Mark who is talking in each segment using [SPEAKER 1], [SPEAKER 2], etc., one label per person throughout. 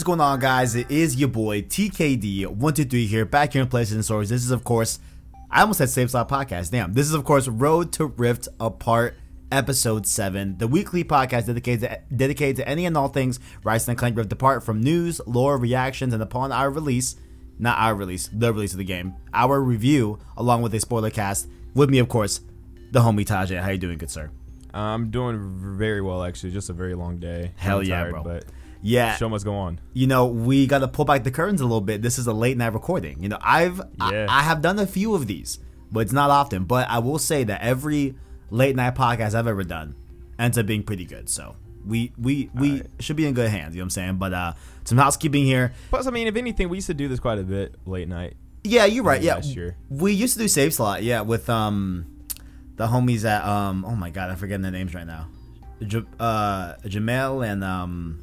[SPEAKER 1] Is going on, guys? It is your boy TKD123 here, back here in PlayStation and Stories. This is, of course, I almost said Save Slot Podcast. Damn. This is, of course, Road to Rift Apart, Episode 7, the weekly podcast dedicated to, dedicated to any and all things Ratchet and Clank Rift Apart from news, lore, reactions, and upon our release, not our release, the release of the game, our review, along with a spoiler cast. With me, of course, the homie Tajay. How you doing, good sir?
[SPEAKER 2] I'm doing very well, actually. Just a very long day.
[SPEAKER 1] Hell
[SPEAKER 2] I'm
[SPEAKER 1] yeah,
[SPEAKER 2] tired,
[SPEAKER 1] bro.
[SPEAKER 2] But
[SPEAKER 1] Yeah.
[SPEAKER 2] show must go on.
[SPEAKER 1] you know, we got to pull back the curtains a little bit. This is a late night recording. You know, I've
[SPEAKER 2] Yeah.
[SPEAKER 1] I, I have done a few of these, but it's not often. But I will say that every late night podcast I've ever done ends up being pretty good. So we we we
[SPEAKER 2] Alright.
[SPEAKER 1] should be in good hands. You know what I'm saying? But uh, some housekeeping here.
[SPEAKER 2] Plus, I mean, if anything, we used to do this quite a bit late night.
[SPEAKER 1] Yeah, you're right. Yeah,
[SPEAKER 2] Last year.
[SPEAKER 1] we used to do save slot. Yeah, with um the homies at um oh my god, I'm forgetting their names right now. J- uh, Jamel and um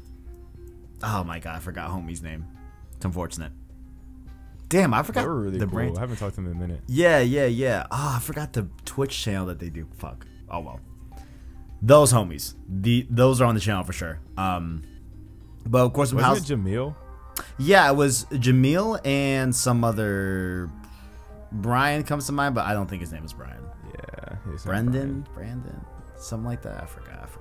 [SPEAKER 1] oh my god, I forgot homie's name. It's unfortunate. Damn, I forgot
[SPEAKER 2] They were really
[SPEAKER 1] the
[SPEAKER 2] cool.
[SPEAKER 1] brain.
[SPEAKER 2] I haven't talked to them in a minute.
[SPEAKER 1] Yeah, yeah, yeah. Ah, I forgot the Twitch channel that they do. Fuck. Oh well. Those homies. The those are on the channel for sure. Um but of course
[SPEAKER 2] Wasn't
[SPEAKER 1] house
[SPEAKER 2] it Jamil?
[SPEAKER 1] Yeah, it was Jamil and some other Brian comes to mind, but I don't think his name is Brian.
[SPEAKER 2] Yeah.
[SPEAKER 1] Brendan, Brandon, something like that. I forgot. I forgot.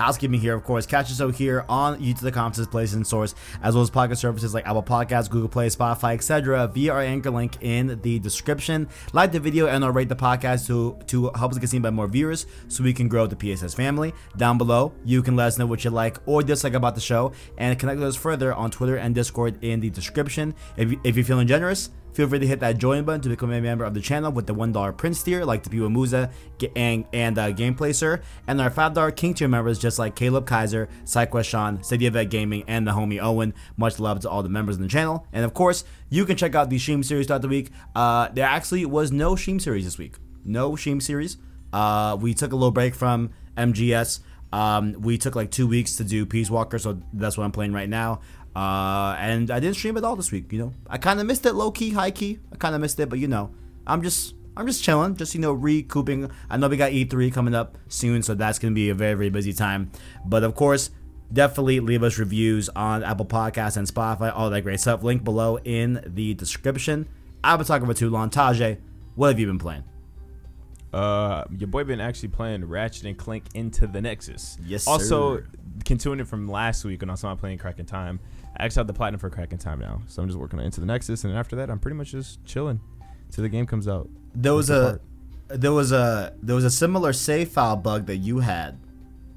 [SPEAKER 1] Housekeeping here, of course. Catch us out here on YouTube, the conferences, place and source, as well as podcast services like Apple Podcasts, Google Play, Spotify, etc. Via our anchor link in the description. Like the video and or rate the podcast to to help us get seen by more viewers, so we can grow the PSS family. Down below, you can let us know what you like or dislike about the show, and connect with us further on Twitter and Discord in the description. If, if you're feeling generous, Feel free to hit that join button to become a member of the channel with the $1 Prince tier, like the Ga- and, and uh, Gameplay Sir, and our $5 King tier members, just like Caleb Kaiser, SideQuest Sean, Gaming, and the homie Owen. Much love to all the members in the channel. And of course, you can check out the Stream series throughout the week. Uh, there actually was no Stream series this week. No Stream series. Uh, we took a little break from MGS. Um, we took like two weeks to do Peace Walker, so that's what I'm playing right now. Uh, and I didn't stream at all this week. You know, I kind of missed it, low key, high key. I kind of missed it, but you know, I'm just I'm just chilling, just you know, recouping. I know we got E3 coming up soon, so that's gonna be a very very busy time. But of course, definitely leave us reviews on Apple Podcasts and Spotify, all that great stuff. Link below in the description. I've been talking for too long. Tajay, what have you been playing?
[SPEAKER 2] Uh, your boy been actually playing Ratchet and Clank into the Nexus.
[SPEAKER 1] Yes,
[SPEAKER 2] Also,
[SPEAKER 1] sir.
[SPEAKER 2] continuing from last week when I saw playing Crack in Time. I actually have the platinum for Crack in Time now, so I'm just working on Into the Nexus, and after that, I'm pretty much just chilling till the game comes out.
[SPEAKER 1] There was a there was a there was a similar save file bug that you had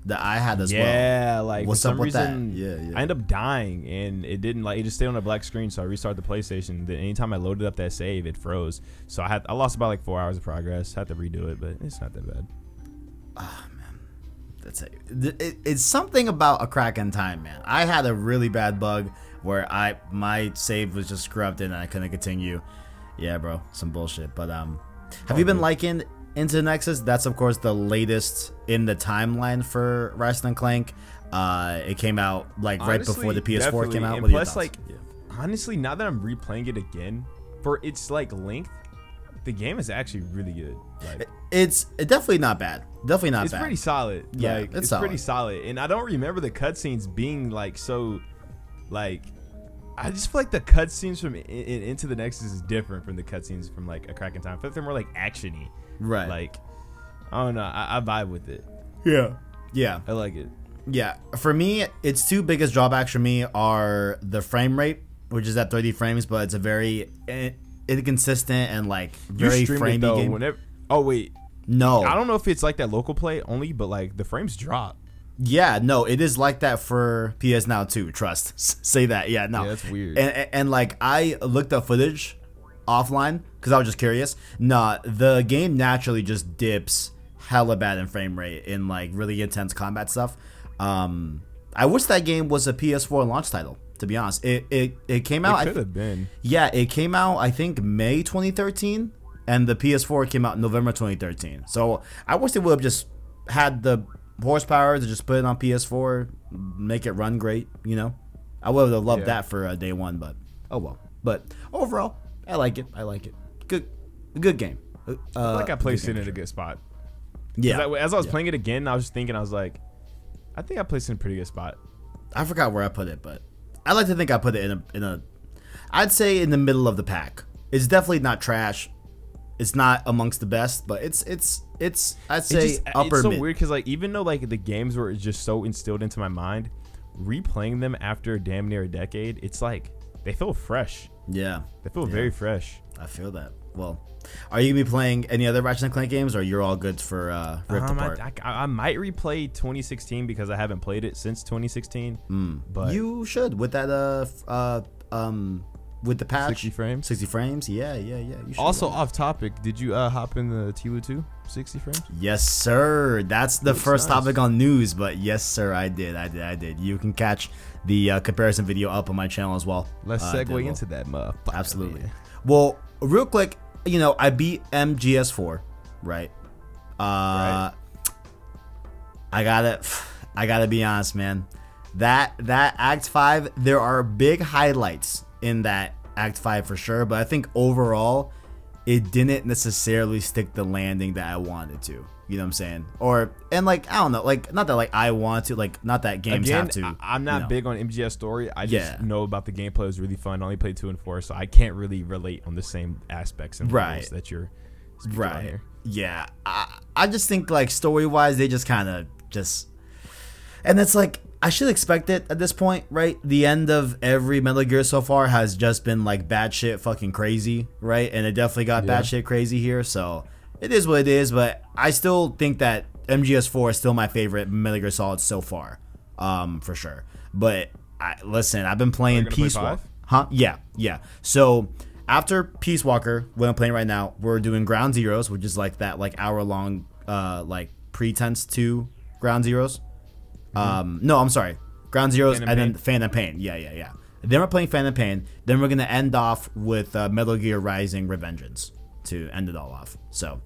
[SPEAKER 1] that I had as well.
[SPEAKER 2] yeah, like
[SPEAKER 1] What's
[SPEAKER 2] for some
[SPEAKER 1] up with that?
[SPEAKER 2] reason,
[SPEAKER 1] Yeah, yeah.
[SPEAKER 2] I ended up dying, and it didn't like it just stayed on a black screen. So I restarted the PlayStation. Then anytime I loaded up that save, it froze. So I had I lost about like four hours of progress. Had to redo it, but it's not that bad.
[SPEAKER 1] Ah, That's it. It- It's something about a crack in time, man. I had a really bad bug where I my save was just corrupted and I couldn't continue. Yeah, bro, some bullshit. But um, have you been liking Into the Nexus? That's of course the latest in the timeline for Ratchet and Clank. Uh, it came out like right before the PS4
[SPEAKER 2] definitely.
[SPEAKER 1] came out.
[SPEAKER 2] And
[SPEAKER 1] What are your
[SPEAKER 2] plus, like,
[SPEAKER 1] Yeah.
[SPEAKER 2] honestly, now that I'm replaying it again, for its like length, the game is actually really good. Like,
[SPEAKER 1] it's definitely not bad. Definitely not bad.
[SPEAKER 2] it's
[SPEAKER 1] bad.
[SPEAKER 2] pretty solid.
[SPEAKER 1] Yeah,
[SPEAKER 2] like,
[SPEAKER 1] it's
[SPEAKER 2] it's,
[SPEAKER 1] solid.
[SPEAKER 2] pretty solid. And I don't remember the cutscenes being like so, like. I just feel like the cutscenes from in, in, Into the Nexus is different from the cutscenes from like a Crack in Time. I feel like they're more like actiony.
[SPEAKER 1] right.
[SPEAKER 2] Like, I don't know. I, I vibe with it.
[SPEAKER 1] yeah. Yeah.
[SPEAKER 2] I like it.
[SPEAKER 1] Yeah, for me, its two biggest drawbacks for me are the frame rate, which is at 30 frames, but it's a very in- inconsistent and like very framey
[SPEAKER 2] though.
[SPEAKER 1] game.
[SPEAKER 2] Whenever. Oh wait,
[SPEAKER 1] no,
[SPEAKER 2] I don't know if it's like that local play only, but like the frames drop.
[SPEAKER 1] yeah, no, it is like that for PS Now too. Trust, say that. Yeah, no,
[SPEAKER 2] Yeah, that's weird.
[SPEAKER 1] And, and, and, like I looked up footage offline because I was just curious. Nah, the game naturally just dips hella bad in frame rate in like really intense combat stuff. Um, I wish that game was a PS4 launch title. To be honest, it it, it came out.
[SPEAKER 2] It could have been.
[SPEAKER 1] Yeah, it came out I think May 2013, and the PS4 came out November 2013. So I wish they would have just had the horsepower to just put it on PS4, make it run great. You know, I would have loved
[SPEAKER 2] Yeah.
[SPEAKER 1] that for uh, day one, but oh well. But overall, I like it. I like it. Good, good game. Uh,
[SPEAKER 2] I feel like I placed it in a good spot.
[SPEAKER 1] Yeah,
[SPEAKER 2] I- as I was
[SPEAKER 1] yeah.
[SPEAKER 2] playing it again, I was just thinking, I was like, I think I placed it in a pretty good spot.
[SPEAKER 1] I forgot where I put it, but I like to think I put it in a in a I'd say in the middle of the pack. It's definitely not trash. It's not amongst the best, but it's it's it's I'd say
[SPEAKER 2] just-
[SPEAKER 1] upper
[SPEAKER 2] it's so
[SPEAKER 1] mid.
[SPEAKER 2] weird because like even though like the games were just so instilled into my mind, replaying them after damn near a decade, it's like they feel fresh.
[SPEAKER 1] Yeah,
[SPEAKER 2] They feel very fresh.
[SPEAKER 1] I feel that. Well, are you gonna be playing any other Ratchet and Clank games, or you're all good for uh, Rift
[SPEAKER 2] Um,
[SPEAKER 1] Apart?
[SPEAKER 2] I, I might replay 2016 because I haven't played it since 2016. But
[SPEAKER 1] Hmm. you should with that uh uh um with the patch
[SPEAKER 2] 60 frames.
[SPEAKER 1] 60 frames. Yeah, yeah, yeah. You should
[SPEAKER 2] Also off topic, did you uh, hop in the Tilo 2 60 frames?
[SPEAKER 1] Yes, sir. That's the
[SPEAKER 2] Looks
[SPEAKER 1] first
[SPEAKER 2] nice.
[SPEAKER 1] topic on news, but yes, sir, I did. I did. I did. You can catch the uh, comparison video up on my channel as well.
[SPEAKER 2] Let's
[SPEAKER 1] Uh, I
[SPEAKER 2] segue into that.
[SPEAKER 1] Absolutely.
[SPEAKER 2] man.
[SPEAKER 1] Well, real quick, you know, I beat MGS4, right? Uh I gotta I gotta be honest, man. That that Act 5, there are big highlights in that Act 5 for sure, but I think overall it didn't necessarily stick the landing that I wanted to. You know what I'm saying? Or and like I don't know, like not that like I want to, like not that games
[SPEAKER 2] Again,
[SPEAKER 1] have to.
[SPEAKER 2] I, am not
[SPEAKER 1] you know.
[SPEAKER 2] big on MGS story. I just
[SPEAKER 1] Yeah.
[SPEAKER 2] know about the gameplay it was really fun. I only played two and four, so I can't really relate on the same aspects and
[SPEAKER 1] Right.
[SPEAKER 2] that you're
[SPEAKER 1] right
[SPEAKER 2] here.
[SPEAKER 1] yeah I, I just think like story wise they just kind of just and it's like i should expect it at this point right the end of every metal gear so far has just been like bad shit fucking crazy right and it definitely got
[SPEAKER 2] Yeah.
[SPEAKER 1] bad shit crazy here so it is what it is but i still think that mgs4 is still my favorite metal gear solid so far um for sure but I, listen i've been playing
[SPEAKER 2] gonna play
[SPEAKER 1] peace Walker. Huh? Yeah, yeah. So after Peace Walker, what I'm playing right now, we're doing Ground Zeroes, which is like that like hour long uh like pretense to Ground Zeroes. Um no, I'm sorry. Ground Zeroes
[SPEAKER 2] Phantom
[SPEAKER 1] and then
[SPEAKER 2] Pain?
[SPEAKER 1] Phantom Pain. Yeah, yeah, yeah. Then we're playing Phantom Pain. Then we're gonna end off with uh, Metal Gear Rising Revengeance to end it all off. So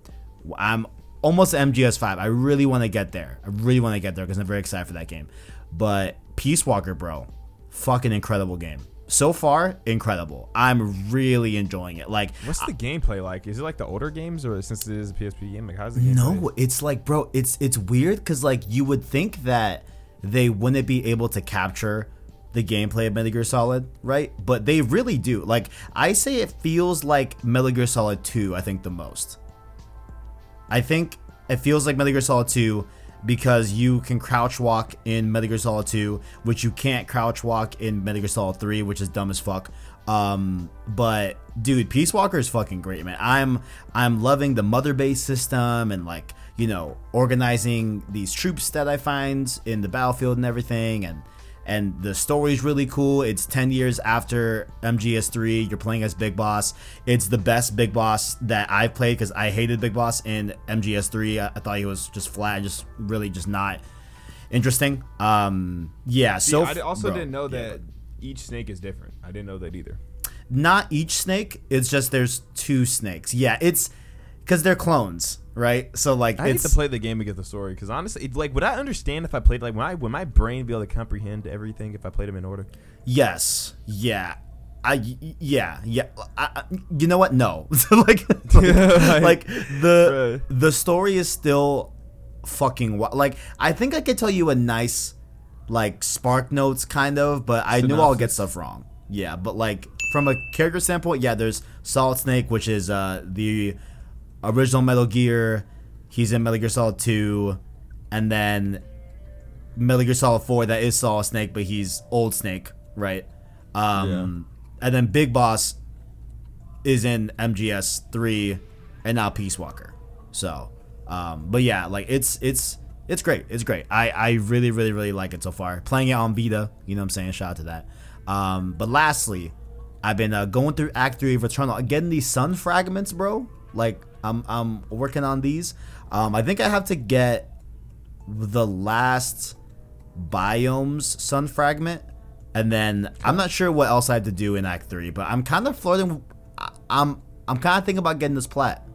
[SPEAKER 1] I'm almost at MGS5. I really want to get there. I really want to get there because I'm very excited for that game. But Peace Walker, bro, fucking incredible game. So far, incredible. I'm really enjoying it. Like,
[SPEAKER 2] What's the gameplay like? Is it like the older games, or since it is a PSP game, like how's the gameplay?
[SPEAKER 1] no, it's like, bro, it's it's weird because like you would think that they wouldn't be able to capture the gameplay of Metal Gear Solid, right? But they really do. Like, I say it feels like Metal Gear Solid 2. I think the most. I think it feels like Metal Gear Solid 2 because you can crouch walk in Metal Gear Solid 2, which you can't crouch walk in Metal Gear Solid 3, which is dumb as fuck. Um, but dude, Peace Walker is fucking great, man. I'm I'm loving the mother base system and like you know organizing these troops that I find in the battlefield and everything, and and the story's really cool. It's 10 years after MGS3. You're playing as Big Boss. It's the best Big Boss that I've played because I hated Big Boss in MGS3. I, I thought he was just flat, just really just not interesting. Um, yeah.
[SPEAKER 2] See,
[SPEAKER 1] so
[SPEAKER 2] I also
[SPEAKER 1] bro,
[SPEAKER 2] didn't know
[SPEAKER 1] yeah,
[SPEAKER 2] that each snake is different. I didn't know that either.
[SPEAKER 1] not each snake. It's just there's two snakes. Yeah, it's because they're clones, right? So like
[SPEAKER 2] I need
[SPEAKER 1] it's
[SPEAKER 2] to play the game to get the story because honestly, it, like, would I understand if I played like when I would my brain be able to comprehend everything if I played them in order?
[SPEAKER 1] Yes. Yeah. I yeah yeah. I, you know what? No. like like, like, the the story is still fucking wi- like I think I could tell you a nice like spark notes kind of, but I knew I'll get stuff wrong. Yeah, but like from a character standpoint, yeah, there's Solid Snake, which is uh the original Metal Gear. He's in Metal Gear Solid 2, and then Metal Gear Solid 4 that is Solid Snake, but he's old Snake, right? Um and then Big Boss is in MGS 3 and now Peace Walker. So, um but yeah, like it's it's it's great. It's great. I I really really really like it so far. Playing it on Vita, you know what I'm saying? Shout out to that. Um but lastly, I've been uh, going through Act 3 of Returnal, getting these sun fragments, bro. Like I'm I'm working on these. Um I think I have to get the last biomes sun fragment and then i'm not sure what else i have to do in act 3 but i'm kind of flirting i'm i'm kind of thinking about getting this plat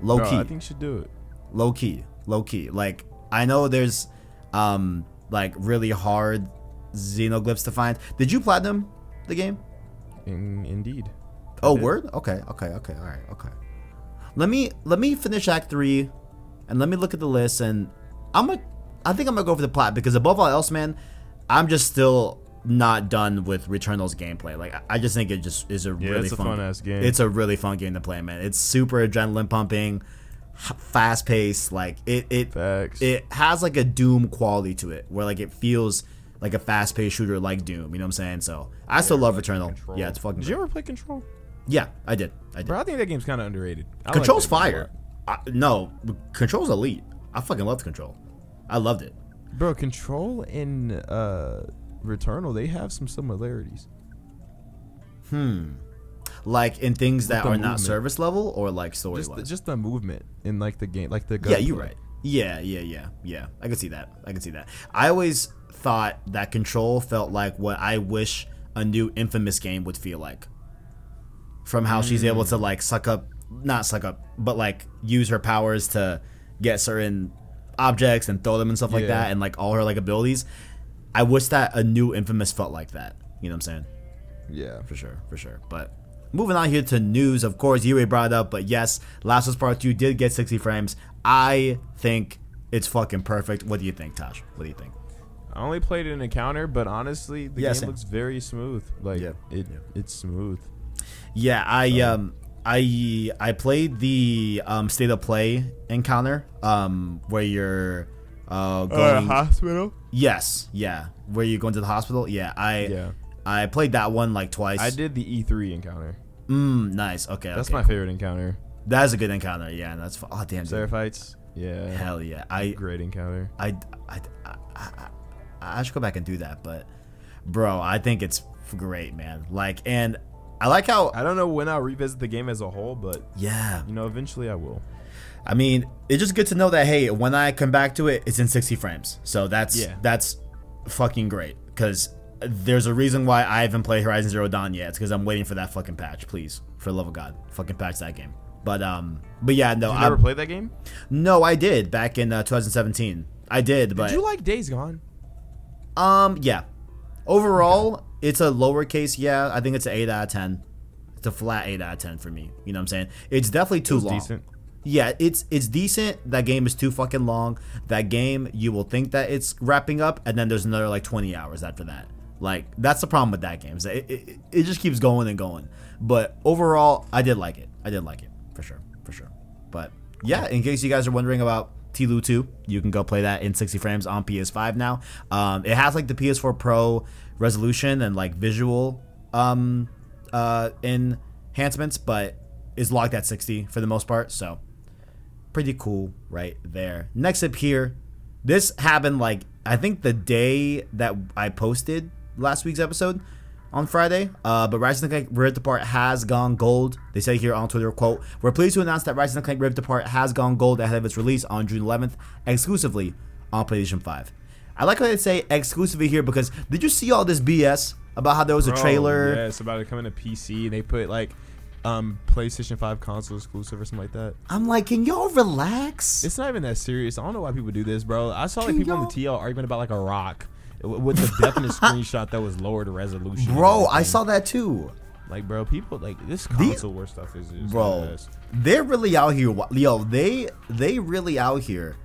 [SPEAKER 1] low
[SPEAKER 2] Bro,
[SPEAKER 1] key
[SPEAKER 2] I think you should do it.
[SPEAKER 1] low key low key like i know there's um like really hard xenoglyphs to find did you platinum the game
[SPEAKER 2] In, indeed.
[SPEAKER 1] Oh, word? Okay, okay, okay. All right, okay. Let me let me finish Act Three, and let me look at the list. And I'm gonna, I think I'm gonna go for the plat because above all else, man, I'm just still not done with Returnal's gameplay. Like I- just think it just is a
[SPEAKER 2] Yeah,
[SPEAKER 1] really
[SPEAKER 2] it's a
[SPEAKER 1] fun,
[SPEAKER 2] fun-ass game.
[SPEAKER 1] It's a really fun game to play, man. It's super adrenaline pumping, fast paced. Like it it
[SPEAKER 2] Facts.
[SPEAKER 1] it has like a Doom quality to it, where like it feels like a fast paced shooter like Doom. You know what I'm saying? So I still love Returnal.
[SPEAKER 2] Control.
[SPEAKER 1] Yeah, it's fucking.
[SPEAKER 2] Did you ever play Control?
[SPEAKER 1] Yeah, I did. I did.
[SPEAKER 2] Bro, I think that game's kind of underrated. I
[SPEAKER 1] Control's
[SPEAKER 2] a
[SPEAKER 1] fire. I, no, Control's elite. I fucking loved Control. I loved it.
[SPEAKER 2] Bro, Control and uh, Returnal, they have some similarities. Hmm.
[SPEAKER 1] Like in things that are not service level or like story
[SPEAKER 2] Just, the, just the movement in like the game, like the
[SPEAKER 1] Yeah, you're right. Yeah, yeah, yeah, yeah. I can see that. I can see that. I always thought that Control felt like what I wish a new Infamous game would feel like. From how she's able mm. to like suck up, not suck up, but like use her powers to get certain objects and throw them and stuff like
[SPEAKER 2] Yeah.
[SPEAKER 1] that, and like all her like abilities. I wish that a new Infamous felt like that. You know what I'm saying?
[SPEAKER 2] Yeah.
[SPEAKER 1] for sure, for sure. But moving on here to news, of course, you already brought it up, but yes, Last of Us Part 2 did get 60 frames. I think it's fucking perfect. What do you think, Tosh? What do you think?
[SPEAKER 2] I only played it in encounter, but honestly, the
[SPEAKER 1] Yeah,
[SPEAKER 2] game
[SPEAKER 1] same.
[SPEAKER 2] looks very smooth. Like
[SPEAKER 1] Yeah,
[SPEAKER 2] it,
[SPEAKER 1] yeah.
[SPEAKER 2] it's smooth.
[SPEAKER 1] Yeah, I um I I played the um state of play encounter um where you're uh going to
[SPEAKER 2] hospital.
[SPEAKER 1] Yes, yeah, where you're going to the hospital. Yeah, I
[SPEAKER 2] Yeah.
[SPEAKER 1] I played that one like twice.
[SPEAKER 2] I did the E3 encounter.
[SPEAKER 1] Mm, nice. Okay,
[SPEAKER 2] That's
[SPEAKER 1] okay.
[SPEAKER 2] my favorite encounter.
[SPEAKER 1] That's a good encounter. Yeah, that's oh damn. Dude.
[SPEAKER 2] Seraphites. Yeah.
[SPEAKER 1] Hell yeah. I
[SPEAKER 2] Great encounter.
[SPEAKER 1] I, I, I, I, I should go back and do that, but bro, I think it's great, man. Like, and I like how,
[SPEAKER 2] I don't know when I'll revisit the game as a whole, but
[SPEAKER 1] yeah.
[SPEAKER 2] you know, eventually I will.
[SPEAKER 1] I mean, it's just good to know that hey, when I come back to it, it's in 60 frames. So that's
[SPEAKER 2] Yeah.
[SPEAKER 1] that's fucking great because there's a reason why I haven't played Horizon Zero Dawn yet. It's because I'm waiting for that fucking patch. Please, for the love of God, fucking patch that game. But um, but yeah, no, I,
[SPEAKER 2] never played that game?
[SPEAKER 1] no, I did back in uh, 2017. I did, but
[SPEAKER 2] Did you like Days Gone?
[SPEAKER 1] Um, yeah. Overall, it's a lowercase. Yeah, I think it's an eight out of ten. It's a flat eight out of ten for me. You know what I'm saying? It's definitely too
[SPEAKER 2] was
[SPEAKER 1] long.
[SPEAKER 2] decent.
[SPEAKER 1] Yeah, it's it's decent. That game is too fucking long. That game, you will think that it's wrapping up, and then there's another like 20 hours after that. Like that's the problem with that game. Is that it, it, it just keeps going and going. But overall, I did like it. I did like it for sure, for sure. But yeah, in case you guys are wondering about Tlu 2, you can go play that in 60 frames on PS5 now. Um, it has like the PS4 Pro resolution and like visual um, uh, enhancements, but is locked at 60 for the most part. So pretty cool right there. Next up here, this happened like I think the day that I posted last week's episode on Friday. Uh, but the Clank Rift Apart has gone gold. They say here on Twitter, quote, We're pleased to announce that the Clank Rift Apart has gone gold ahead of its release on June 11th, exclusively on PlayStation 5. I like how they say exclusively here because did you see all this BS about how there was a trailer?
[SPEAKER 2] Yeah, it's about to come into PC, and they put like um PlayStation 5 console exclusive or something like that.
[SPEAKER 1] I'm like, can y'all relax?
[SPEAKER 2] It's not even that serious. I don't know why people do this, bro. I saw like
[SPEAKER 1] Can
[SPEAKER 2] people on the TL arguing about like a rock with the definite screenshot that was lowered resolution.
[SPEAKER 1] Bro, I saw that too.
[SPEAKER 2] Like, bro, people like this console war stuff is, is
[SPEAKER 1] bro they're really out here yo they they really out here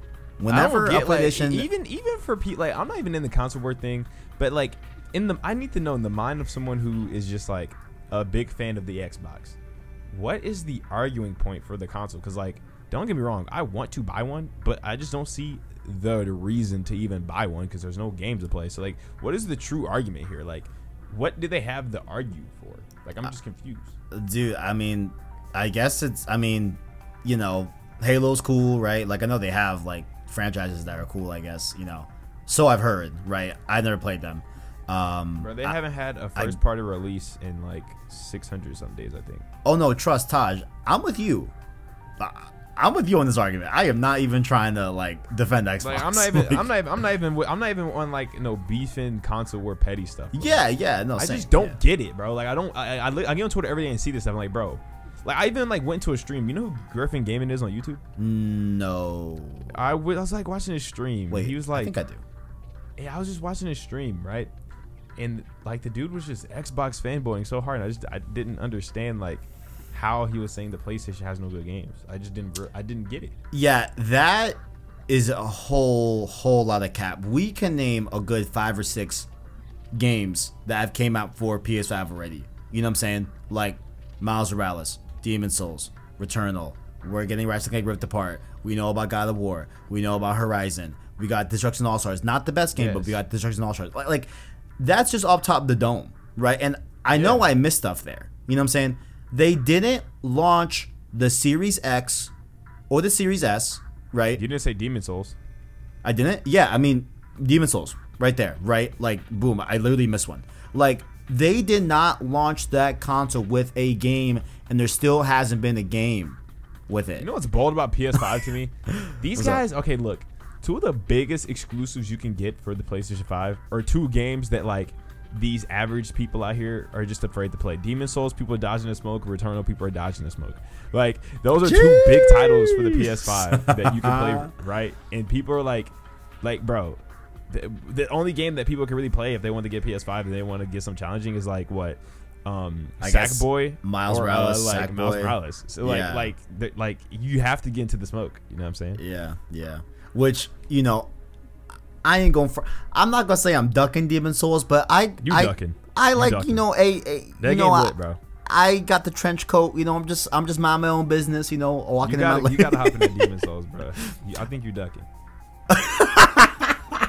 [SPEAKER 1] whenever
[SPEAKER 2] I don't
[SPEAKER 1] a
[SPEAKER 2] get, like, even even for people like I'm not even in the console war thing, but like in the I need to know in the mind of someone who is just like a big fan of the Xbox. What is the arguing point for the console? Because like, don't get me wrong, I want to buy one, but I just don't see the reason to even buy one because there's no games to play. So like, what is the true argument here? Like, what do they have to argue for? Like, I'm uh, just confused.
[SPEAKER 1] dude i mean i guess it's i mean you know halo's cool right like i know they have like franchises that are cool i guess you know so i've heard right i never played them um
[SPEAKER 2] Bro, they
[SPEAKER 1] I-
[SPEAKER 2] haven't had a first party release in like 600 some days, I think.
[SPEAKER 1] oh no trust taj i'm with you I- i'm with you on this argument i am not even trying to like defend xbox
[SPEAKER 2] Like I'm not even
[SPEAKER 1] Like,
[SPEAKER 2] I'm not even I'm not even I'm not even on like you know beefing console war petty stuff. bro.
[SPEAKER 1] yeah yeah no
[SPEAKER 2] I
[SPEAKER 1] same,
[SPEAKER 2] just don't
[SPEAKER 1] yeah.
[SPEAKER 2] get it, bro. Like I don't I I, I get on Twitter every day and see this stuff. I'm like, bro. Like I even like went to a stream. You know who Griffin Gaming is on YouTube?
[SPEAKER 1] no
[SPEAKER 2] I w- I was like watching his stream.
[SPEAKER 1] wait
[SPEAKER 2] he was like, i
[SPEAKER 1] think i do
[SPEAKER 2] yeah, I was just watching his stream, right? And like the dude was just Xbox fanboying so hard. And I just I didn't understand like how he was saying the PlayStation has no good games. I just didn't re- I didn't get it.
[SPEAKER 1] Yeah, that is a whole whole lot of cap. We can name a good five or six games that have came out for PS5 already. You know what I'm saying? Like Miles Morales, Demon Souls, Returnal. We're getting Ratchet and Rift Apart. We know about God of War. We know about Horizon. We got Destruction All Stars. Not the best game, but we got Destruction All Stars. Like, like that's just off top of the dome, right? And I know
[SPEAKER 2] Yeah.
[SPEAKER 1] I missed stuff there. You know what I'm saying? They didn't launch the Series X or the Series S, right?
[SPEAKER 2] You didn't say Demon Souls.
[SPEAKER 1] I didn't. Yeah, I mean, Demon Souls, right there, right? Like, boom, I literally missed one. Like, they did not launch that console with a game, and there still hasn't been a game with it.
[SPEAKER 2] You know what's bold about PS5 to me? These
[SPEAKER 1] What's up?
[SPEAKER 2] guys, okay, look, two of the biggest exclusives you can get for the PlayStation 5 are two games that like these average people out here are just afraid to play. Demon Souls, people are dodging the smoke. Returnal, people are dodging the smoke. Like those are two big titles for the PS5 that you can play, uh-huh. right? And people are like, like, bro, the, the only game that people can really play if they want to get PS5 and they want to get some challenging is like what. Um,
[SPEAKER 1] I guess
[SPEAKER 2] Sackboy,
[SPEAKER 1] Miles
[SPEAKER 2] or, uh,
[SPEAKER 1] Morales,
[SPEAKER 2] like Miles
[SPEAKER 1] Sackboy.
[SPEAKER 2] Morales. So like,
[SPEAKER 1] Yeah.
[SPEAKER 2] like, th- like you have to get into the smoke. You know what I'm saying?
[SPEAKER 1] Yeah, yeah. Which you know, I ain't going for. I'm not gonna say I'm ducking Demon Souls, but I,
[SPEAKER 2] You
[SPEAKER 1] I,
[SPEAKER 2] ducking.
[SPEAKER 1] I like
[SPEAKER 2] ducking.
[SPEAKER 1] you know a, a
[SPEAKER 2] That
[SPEAKER 1] you
[SPEAKER 2] game
[SPEAKER 1] know I,
[SPEAKER 2] lit, bro.
[SPEAKER 1] I got the trench coat. You know, I'm just I'm just minding my own business. You know, walking
[SPEAKER 2] You gotta,
[SPEAKER 1] lane.
[SPEAKER 2] you gotta hop in the Demon Souls, bro. I think you're ducking.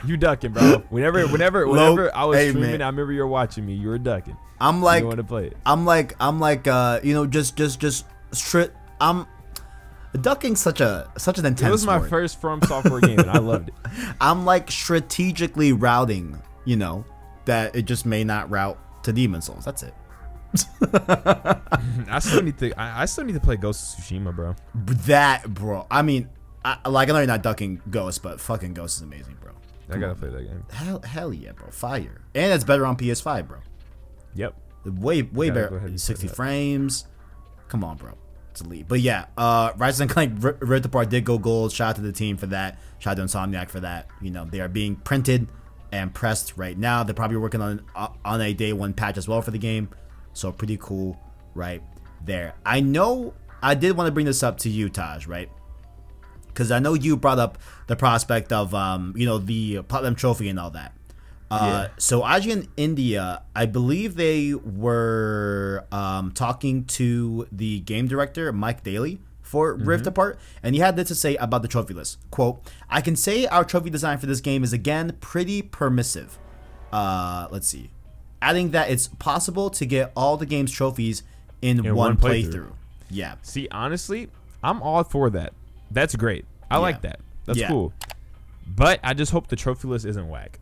[SPEAKER 2] you ducking, bro. Whenever, whenever, whenever I was
[SPEAKER 1] hey,
[SPEAKER 2] streaming,
[SPEAKER 1] man.
[SPEAKER 2] I remember you were watching me. You were ducking.
[SPEAKER 1] I'm
[SPEAKER 2] you
[SPEAKER 1] like
[SPEAKER 2] want to play it.
[SPEAKER 1] I'm like I'm like uh you know just just just straight I'm ducking such a such an intense
[SPEAKER 2] It was my
[SPEAKER 1] word.
[SPEAKER 2] first From Software game, and I loved it.
[SPEAKER 1] I'm like strategically routing you know that it just may not route to Demon Souls that's it
[SPEAKER 2] I still need to. I, I still need to play Ghost of Tsushima, bro.
[SPEAKER 1] that bro I mean I, like I know you're not ducking Ghost but fucking Ghost is amazing bro
[SPEAKER 2] I gotta play that game.
[SPEAKER 1] hell hell yeah bro. Fire. And it's better on PS5 bro.
[SPEAKER 2] Yep.
[SPEAKER 1] way way better. 60 frames. Come on bro. It's elite but yeah uh Ratchet and Clank R- Rift Apart did go gold. Shout out to the team for that. Shout out to Insomniac for that. You know they are being printed and pressed right now. They're probably working on uh, on a day one patch as well for the game. So pretty cool right there. I know I did want to bring this up to you Taj right because I know you brought up the prospect of um you know the platinum trophy and all that uh,
[SPEAKER 2] Yeah.
[SPEAKER 1] So IGN India, I believe they were um, talking to the game director Mike Daly for Rift Apart, and he had this to say about the trophy list. "Quote: I can say our trophy design for this game is again pretty permissive. Uh, let's see, adding that it's possible to get all the game's trophies in,
[SPEAKER 2] In
[SPEAKER 1] one,
[SPEAKER 2] one
[SPEAKER 1] playthrough.
[SPEAKER 2] playthrough.
[SPEAKER 1] Yeah,
[SPEAKER 2] See, honestly, I'm all for that. That's great. I like that. That's
[SPEAKER 1] Yeah.
[SPEAKER 2] cool. But I just hope the trophy list isn't whack.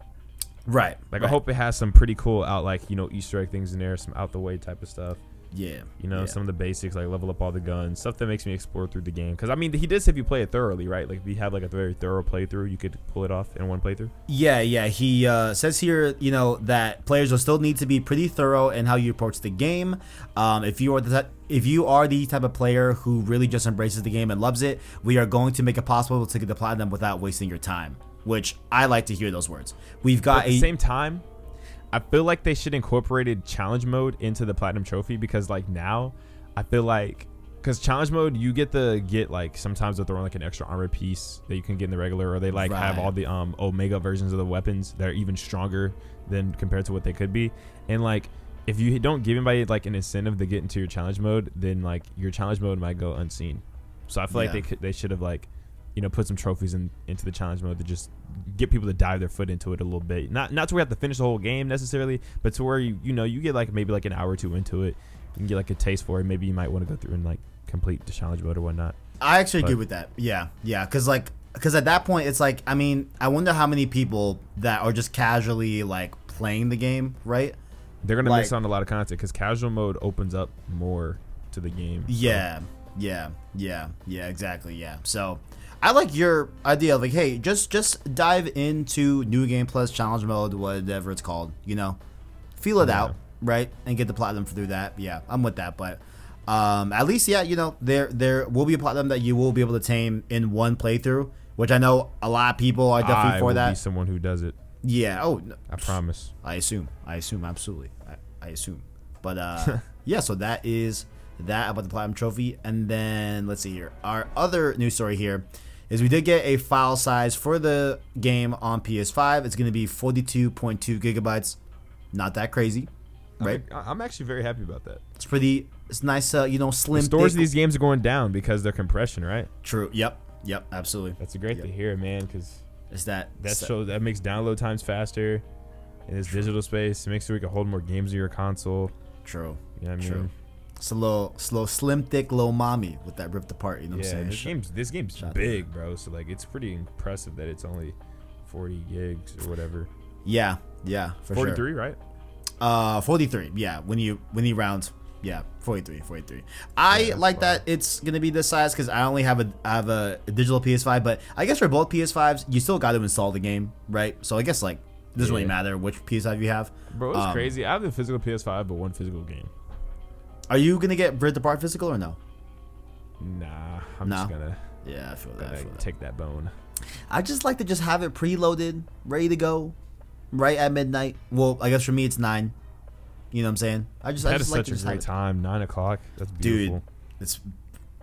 [SPEAKER 1] right.
[SPEAKER 2] Like
[SPEAKER 1] right.
[SPEAKER 2] I hope it has some pretty cool out like you know Easter egg things in there, some out the way type of stuff.
[SPEAKER 1] Yeah,
[SPEAKER 2] You know,
[SPEAKER 1] yeah.
[SPEAKER 2] some of the basics like level up all the guns, stuff that makes me explore through the game. Because I mean, he did say if you play it thoroughly, right? Like if you have like a very thorough playthrough, you could pull it off in one playthrough.
[SPEAKER 1] Yeah, yeah. He uh, says here, you know, that players will still need to be pretty thorough in how you approach the game. Um, if you are the if you are the type of player who really just embraces the game and loves it, we are going to make it possible to get the platinum without wasting your time. Which I like to hear those words. We've
[SPEAKER 2] But
[SPEAKER 1] got
[SPEAKER 2] at the
[SPEAKER 1] a
[SPEAKER 2] same time, I feel like they should incorporated challenge mode into the platinum trophy because like now, I feel like because challenge mode you get the get like sometimes they're throwing like an extra armor piece that you can get in the regular or they like have all the um omega versions of the weapons that are even stronger than compared to what they could be. And like if you don't give anybody like an incentive to get into your challenge mode then like your challenge mode might go unseen. So i feel like they could they should have like you know put some trophies in into the challenge mode to just get people to dive their foot into it a little bit not not to where you have to finish the whole game necessarily but to where you you know you get like maybe like an hour or two into it you can get like a taste for it maybe you might want to go through and like complete the challenge mode or whatnot
[SPEAKER 1] I actually agree with that. Yeah, yeah, because like, because at that point, it's like, I mean, I wonder how many people that are just casually like playing the game, right?
[SPEAKER 2] they're gonna miss
[SPEAKER 1] Like-
[SPEAKER 2] on a lot of content because casual mode opens up more to the game so-
[SPEAKER 1] Yeah, yeah, yeah, yeah, exactly. Yeah. So, I like your idea of like, hey, just just dive into new game plus challenge mode, whatever it's called. You know, feel it
[SPEAKER 2] Yeah.
[SPEAKER 1] out, right, and get the platinum through that. Yeah, I'm with that. But um, at least, yeah, you know, there there will be a platinum that you will be able to tame in one playthrough, which I know a lot of people are definitely
[SPEAKER 2] I
[SPEAKER 1] for
[SPEAKER 2] will
[SPEAKER 1] that.
[SPEAKER 2] be someone who does it
[SPEAKER 1] yeah. Oh, no,
[SPEAKER 2] i promise
[SPEAKER 1] I assume. I assume absolutely. I, I assume. But uh yeah, so that is that about the platinum trophy. And then let's see here. Our other news story here is we did get a file size for the game on PS5. It's going to be 42.2 gigabytes. not that crazy, right?
[SPEAKER 2] I'm, actually very happy about that.
[SPEAKER 1] It's pretty. It's nice, uh, you know,
[SPEAKER 2] The
[SPEAKER 1] slim.
[SPEAKER 2] stores
[SPEAKER 1] thick-
[SPEAKER 2] of these games are going down because they're compression, right?
[SPEAKER 1] True. Yep. Yep. Absolutely.
[SPEAKER 2] That's a great
[SPEAKER 1] Yep.
[SPEAKER 2] to hear, man. Because
[SPEAKER 1] It's that.
[SPEAKER 2] that
[SPEAKER 1] it's-
[SPEAKER 2] shows that makes download times faster. In this digital space, it makes sure we can hold more games on your console.
[SPEAKER 1] True.
[SPEAKER 2] You know what I
[SPEAKER 1] True.
[SPEAKER 2] Mean?
[SPEAKER 1] It's a little, slow, slim, thick, little mommy with that ripped apart. You know what I'm saying?
[SPEAKER 2] this game's this game's
[SPEAKER 1] Shout out.
[SPEAKER 2] big, bro. So like, it's pretty impressive that it's only 40 gigs or whatever.
[SPEAKER 1] Yeah. Yeah. For sure.
[SPEAKER 2] 43, right?
[SPEAKER 1] Uh, 43. Yeah, when you when you round, yeah, 43, 43. I
[SPEAKER 2] Yeah,
[SPEAKER 1] like
[SPEAKER 2] fine.
[SPEAKER 1] that it's gonna be this size because I only have a I have a, digital PS5, but I guess for both PS5s, you still got to install the game, right? So I guess like it doesn't really matter which PS5 you have.
[SPEAKER 2] Bro, it's
[SPEAKER 1] Um,
[SPEAKER 2] crazy. I have the physical PS5, but one physical game.
[SPEAKER 1] Are you gonna get Ripped Apart physical or no?
[SPEAKER 2] Nah, I'm
[SPEAKER 1] Nah.
[SPEAKER 2] just gonna,
[SPEAKER 1] Yeah, I feel that. I, feel that.
[SPEAKER 2] take that bone.
[SPEAKER 1] I just like to just have it preloaded, ready to go, right at midnight. Well, I guess for me it's nine. You know what I'm saying? I just I just
[SPEAKER 2] is
[SPEAKER 1] like
[SPEAKER 2] such
[SPEAKER 1] to
[SPEAKER 2] a
[SPEAKER 1] just have
[SPEAKER 2] great time. Nine o'clock. That's beautiful.
[SPEAKER 1] dude it's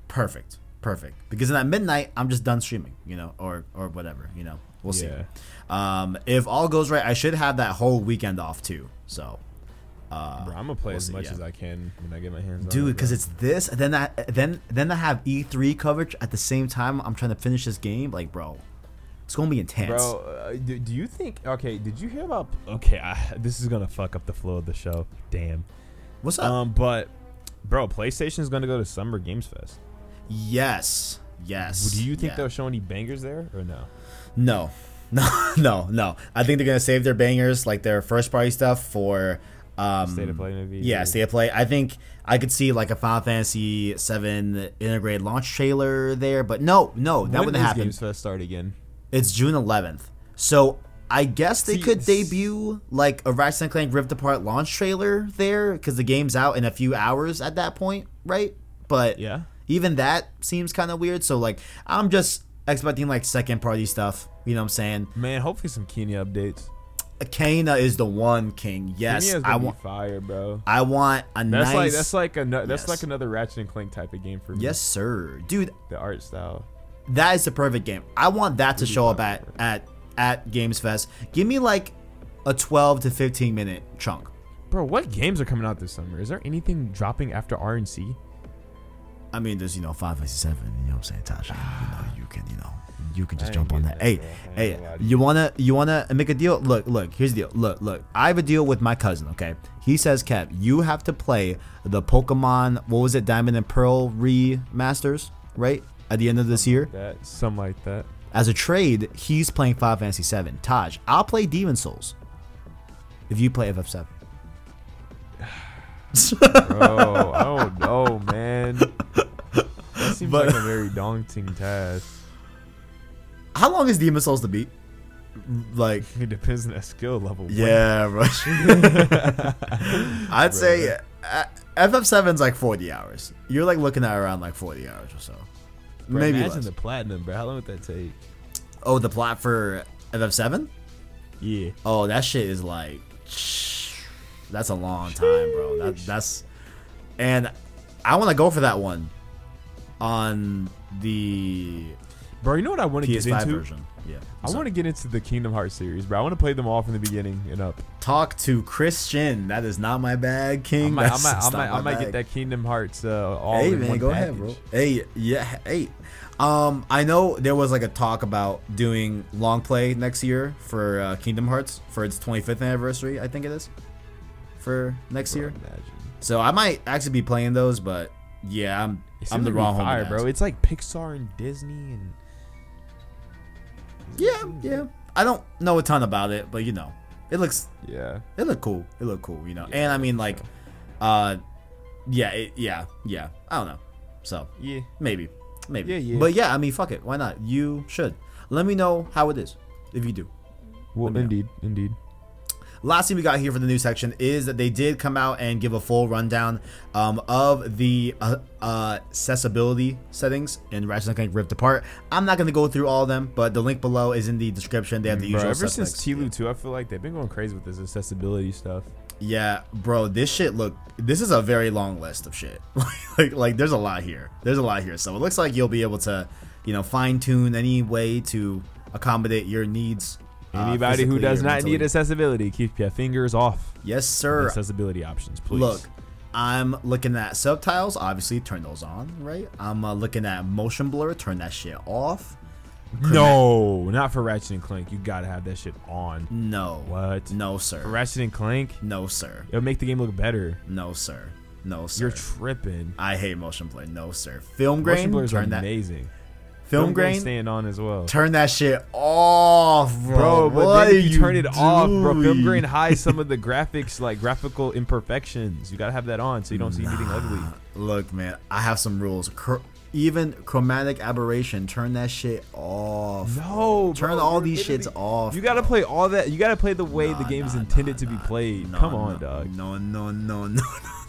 [SPEAKER 1] perfect perfect because in that midnight i'm just done streaming you know or or whatever you know we'll
[SPEAKER 2] Yeah.
[SPEAKER 1] see um if all goes right i should have that whole weekend off too so uh
[SPEAKER 2] Bro, I'm gonna play
[SPEAKER 1] we'll
[SPEAKER 2] as
[SPEAKER 1] see,
[SPEAKER 2] much
[SPEAKER 1] yeah.
[SPEAKER 2] as I can when I get my hands on
[SPEAKER 1] dude
[SPEAKER 2] it.
[SPEAKER 1] because
[SPEAKER 2] bro.
[SPEAKER 1] it's this then i then then i have e3 coverage at the same time i'm trying to finish this game like bro it's gonna be intense
[SPEAKER 2] Bro, uh, do, do you think? Okay, did you hear about? Okay, I, this is gonna fuck up the flow of the show. Damn.
[SPEAKER 1] what's up
[SPEAKER 2] Um, but bro, PlayStation is gonna go to Summer Games Fest.
[SPEAKER 1] yes yes
[SPEAKER 2] Do you think
[SPEAKER 1] yeah.
[SPEAKER 2] they'll show any bangers there or no?
[SPEAKER 1] No, no, no, no. I think they're gonna save their bangers, like their first party stuff, for um,
[SPEAKER 2] State of Play maybe.
[SPEAKER 1] Yeah, state of play. I think I could see like a Final Fantasy Seven integrated launch trailer there, but no, no, that
[SPEAKER 2] When
[SPEAKER 1] wouldn't happen.
[SPEAKER 2] Games Fest start again?
[SPEAKER 1] It's June 11th, so I guess they
[SPEAKER 2] See,
[SPEAKER 1] could debut like a Ratchet and Clank Rift Apart launch trailer there because the game's out in a few hours at that point, right? But
[SPEAKER 2] Yeah.
[SPEAKER 1] even that seems kind of weird. So like, I'm just expecting like second party stuff. You know what I'm saying?
[SPEAKER 2] Man, hopefully some Kena updates.
[SPEAKER 1] Kena is the one king. Yes, I want.
[SPEAKER 2] fire, bro.
[SPEAKER 1] I want a
[SPEAKER 2] That's
[SPEAKER 1] nice.
[SPEAKER 2] like that's like a that's
[SPEAKER 1] Yes.
[SPEAKER 2] like another Ratchet and Clank type of game for me.
[SPEAKER 1] yes, sir, dude.
[SPEAKER 2] the art style.
[SPEAKER 1] That is the perfect game. I want that to show up at at at Games Fest. Give me like a 12 to 15 minute chunk.
[SPEAKER 2] Bro, what games are coming out this summer? Is there anything dropping after RNC?
[SPEAKER 1] I mean, there's you know Fantasy Seven. You know what I'm saying, Tasha? You know you can you know you can just jump on that. Hey,
[SPEAKER 2] that, bro. I
[SPEAKER 1] hey,
[SPEAKER 2] ain't gonna lie to you.
[SPEAKER 1] wanna you wanna make a deal? Look, look. Here's the deal. Look, look. I have a deal with my cousin. Okay, he says, Kev, you have to play the Pokemon. What was it, Diamond and Pearl remasters, right? At the end of this year,
[SPEAKER 2] That something like that.
[SPEAKER 1] as a trade, he's playing Final Fantasy Seven. Taj, I'll play Demon Souls. If you play FF7.
[SPEAKER 2] Bro, I don't know, man. That seems
[SPEAKER 1] But-
[SPEAKER 2] like a very daunting task.
[SPEAKER 1] How long is Demon Souls to beat? Like,
[SPEAKER 2] It depends on that skill level.
[SPEAKER 1] yeah, bro. I'd say uh, FF7's like 40 hours. You're like looking at around like 40 hours or so.
[SPEAKER 2] Bro,
[SPEAKER 1] Maybe
[SPEAKER 2] imagine
[SPEAKER 1] less.
[SPEAKER 2] the platinum, bro. How long would that take?
[SPEAKER 1] Oh, the plot for FF7?
[SPEAKER 2] Yeah.
[SPEAKER 1] Oh, that shit is like that's a long time, bro. That that's and I want to go for that one on the
[SPEAKER 2] Bro, you know what I want to get
[SPEAKER 1] PS5
[SPEAKER 2] into?
[SPEAKER 1] version. Yeah.
[SPEAKER 2] I want to get into the Kingdom Hearts series, bro. I want to play them all from the beginning and up.
[SPEAKER 1] talk to Christian. That is not my bag,
[SPEAKER 2] I
[SPEAKER 1] King.
[SPEAKER 2] might, I might, I might, I might get that Kingdom Hearts uh, all
[SPEAKER 1] hey
[SPEAKER 2] in
[SPEAKER 1] man,
[SPEAKER 2] one
[SPEAKER 1] go
[SPEAKER 2] package.
[SPEAKER 1] ahead, bro. Hey, yeah, hey. Um, I know there was like a talk about doing long play next year for uh, Kingdom Hearts for its 25th anniversary. I think it is for next
[SPEAKER 2] Bro,
[SPEAKER 1] year.
[SPEAKER 2] imagine.
[SPEAKER 1] So I might actually be playing those, but yeah, I'm I'm the wrong
[SPEAKER 2] fire, bro. It's like Pixar and Disney and
[SPEAKER 1] Yeah, yeah. I don't know a ton about it, but you know, it looks
[SPEAKER 2] yeah.
[SPEAKER 1] it looked cool. It looked cool, you know.
[SPEAKER 2] Yeah,
[SPEAKER 1] and I mean, like,
[SPEAKER 2] sure.
[SPEAKER 1] uh, yeah, it, yeah, yeah. I don't know. So
[SPEAKER 2] Yeah.
[SPEAKER 1] maybe, maybe.
[SPEAKER 2] Yeah, yeah.
[SPEAKER 1] But yeah, I mean, fuck it. Why not? You should. Let me know how it is if you do.
[SPEAKER 2] Well,
[SPEAKER 1] me know.
[SPEAKER 2] indeed, indeed.
[SPEAKER 1] Last thing we got here for the news section is that they did come out and give a full rundown um, of the uh, uh, accessibility settings in Ratchet and Clank Rift Apart. I'm not going to go through all of them, but the link below is in the description. They have the
[SPEAKER 2] Bro,
[SPEAKER 1] usual
[SPEAKER 2] ever
[SPEAKER 1] suspects.
[SPEAKER 2] since Tlu 2, I feel like they've been going crazy with this accessibility stuff.
[SPEAKER 1] Yeah, bro, this shit look. This is a very long list of shit. like, like, there's a lot here. There's a lot here. So it looks like you'll be able to, you know, fine tune any way to accommodate your needs uh,
[SPEAKER 2] Anybody who does not
[SPEAKER 1] mentally.
[SPEAKER 2] need accessibility, keep your fingers off
[SPEAKER 1] Yes, sir.
[SPEAKER 2] accessibility options, please.
[SPEAKER 1] Look, I'm looking at subtitles. Obviously, turn those on, right? I'm uh, looking at motion blur. Turn that shit off.
[SPEAKER 2] no, not for Ratchet and Clank. You gotta have that shit on.
[SPEAKER 1] No.
[SPEAKER 2] What?
[SPEAKER 1] No,
[SPEAKER 2] For
[SPEAKER 1] sir.
[SPEAKER 2] Ratchet and Clank,
[SPEAKER 1] No, sir.
[SPEAKER 2] it'll make the game look better.
[SPEAKER 1] No, sir. No, sir.
[SPEAKER 2] You're tripping.
[SPEAKER 1] I hate motion blur. No, sir. Film grain.
[SPEAKER 2] Motion blur is
[SPEAKER 1] amazing. that. Film grain.
[SPEAKER 2] staying on as well.
[SPEAKER 1] Turn that shit off, bro.
[SPEAKER 2] Bro, but
[SPEAKER 1] what
[SPEAKER 2] then
[SPEAKER 1] are
[SPEAKER 2] you, turn it off, bro, film grain hides some of the graphics, like graphical imperfections. You gotta have that on so you don't see anything ugly.
[SPEAKER 1] Look, man, I have some rules. Chr- even chromatic aberration, turn that shit off.
[SPEAKER 2] No,
[SPEAKER 1] turn
[SPEAKER 2] bro,
[SPEAKER 1] all these shits off.
[SPEAKER 2] You gotta play all that. You gotta play the way the
[SPEAKER 1] Nah,
[SPEAKER 2] game is intended
[SPEAKER 1] nah,
[SPEAKER 2] to be played. Come on,
[SPEAKER 1] no,
[SPEAKER 2] dog.
[SPEAKER 1] No, no, no, no.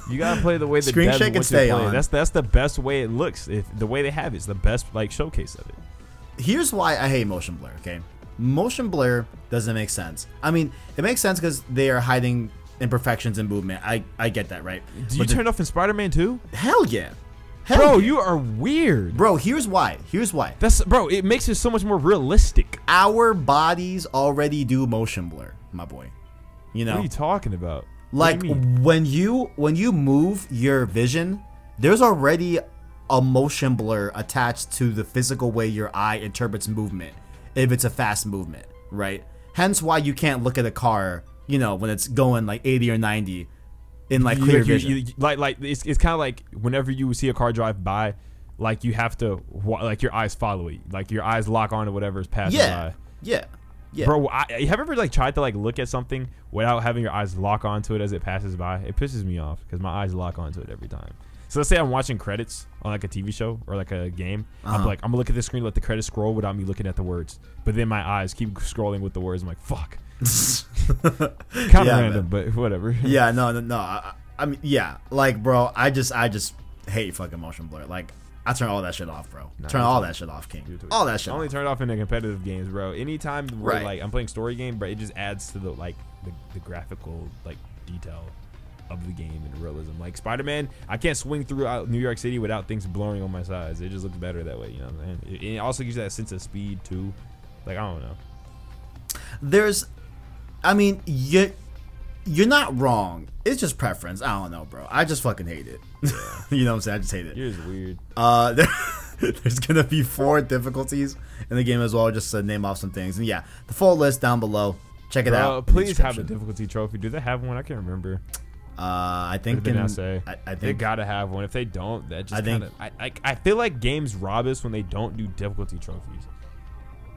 [SPEAKER 2] You gotta play the way the
[SPEAKER 1] Screen shake and stay on.
[SPEAKER 2] That's that's the best way it looks. If the way they have it is the best like showcase of it.
[SPEAKER 1] Here's why I hate motion blur. Okay, motion blur doesn't make sense. I mean, it makes sense because they are hiding imperfections in movement. I I get that, right?
[SPEAKER 2] Do you
[SPEAKER 1] But
[SPEAKER 2] turn off in Spider-Man 2?
[SPEAKER 1] Hell yeah, Hell
[SPEAKER 2] Bro,
[SPEAKER 1] yeah.
[SPEAKER 2] you are weird.
[SPEAKER 1] bro. Here's why. Here's why.
[SPEAKER 2] That's bro. It makes it so much more realistic.
[SPEAKER 1] Our bodies already do motion blur, my boy. You know,
[SPEAKER 2] What are you talking about?
[SPEAKER 1] Like
[SPEAKER 2] you
[SPEAKER 1] when you when you move your vision there's already a motion blur attached to the physical way your eye interprets movement if it's a fast movement right? Hence why you can't look at a car you know when it's going like 80 or 90 in like clear
[SPEAKER 2] like, you-
[SPEAKER 1] vision.
[SPEAKER 2] you- like like it's, it's kind of like whenever you see a car drive by, like you have to like your eyes follow it, like your eyes lock on to whatever's passing
[SPEAKER 1] yeah.
[SPEAKER 2] by.
[SPEAKER 1] yeah yeah
[SPEAKER 2] Bro, I, have you ever like tried to like look at something without having your eyes lock onto it as it passes by? It pisses me off because my eyes lock onto it every time. So let's say I'm watching credits on like a TV show or like a game. I'm
[SPEAKER 1] Uh-huh.
[SPEAKER 2] like, I'm gonna look at the screen, let the credits scroll without me looking at the words. But then my eyes keep scrolling with the words. I'm like, fuck. Kind of
[SPEAKER 1] Yeah,
[SPEAKER 2] random, but whatever.
[SPEAKER 1] yeah no no no I, I mean yeah like bro i just i just hate fucking motion blur like i turn all that shit off bro
[SPEAKER 2] Nah,
[SPEAKER 1] turn all that shit off king all that shit
[SPEAKER 2] I only
[SPEAKER 1] off.
[SPEAKER 2] turn it off in the competitive games, bro. Anytime where
[SPEAKER 1] Right.
[SPEAKER 2] like I'm playing story game, but it just adds to the like the, the graphical like detail of the game and realism. Like Spider Man, I can't swing through New York City without things blurring on my sides. It just looks better that way, you know what I'm saying? It, it also gives you that sense of speed too. Like I don't know.
[SPEAKER 1] there's i mean you you're not wrong it's just preference i don't know bro i just fucking hate it you know what i'm saying i just hate it
[SPEAKER 2] You're just weird.
[SPEAKER 1] uh there, there's gonna be four difficulties in the game as well just to name off some things and yeah the full list down below check it
[SPEAKER 2] Bro,
[SPEAKER 1] out
[SPEAKER 2] please have a difficulty trophy. Do they have one? I can't remember.
[SPEAKER 1] uh i think
[SPEAKER 2] they
[SPEAKER 1] in,
[SPEAKER 2] say?
[SPEAKER 1] I, I
[SPEAKER 2] they gotta have one. If they don't, that just
[SPEAKER 1] I think-
[SPEAKER 2] kind of. I, I I feel like games rob us when they don't do difficulty trophies.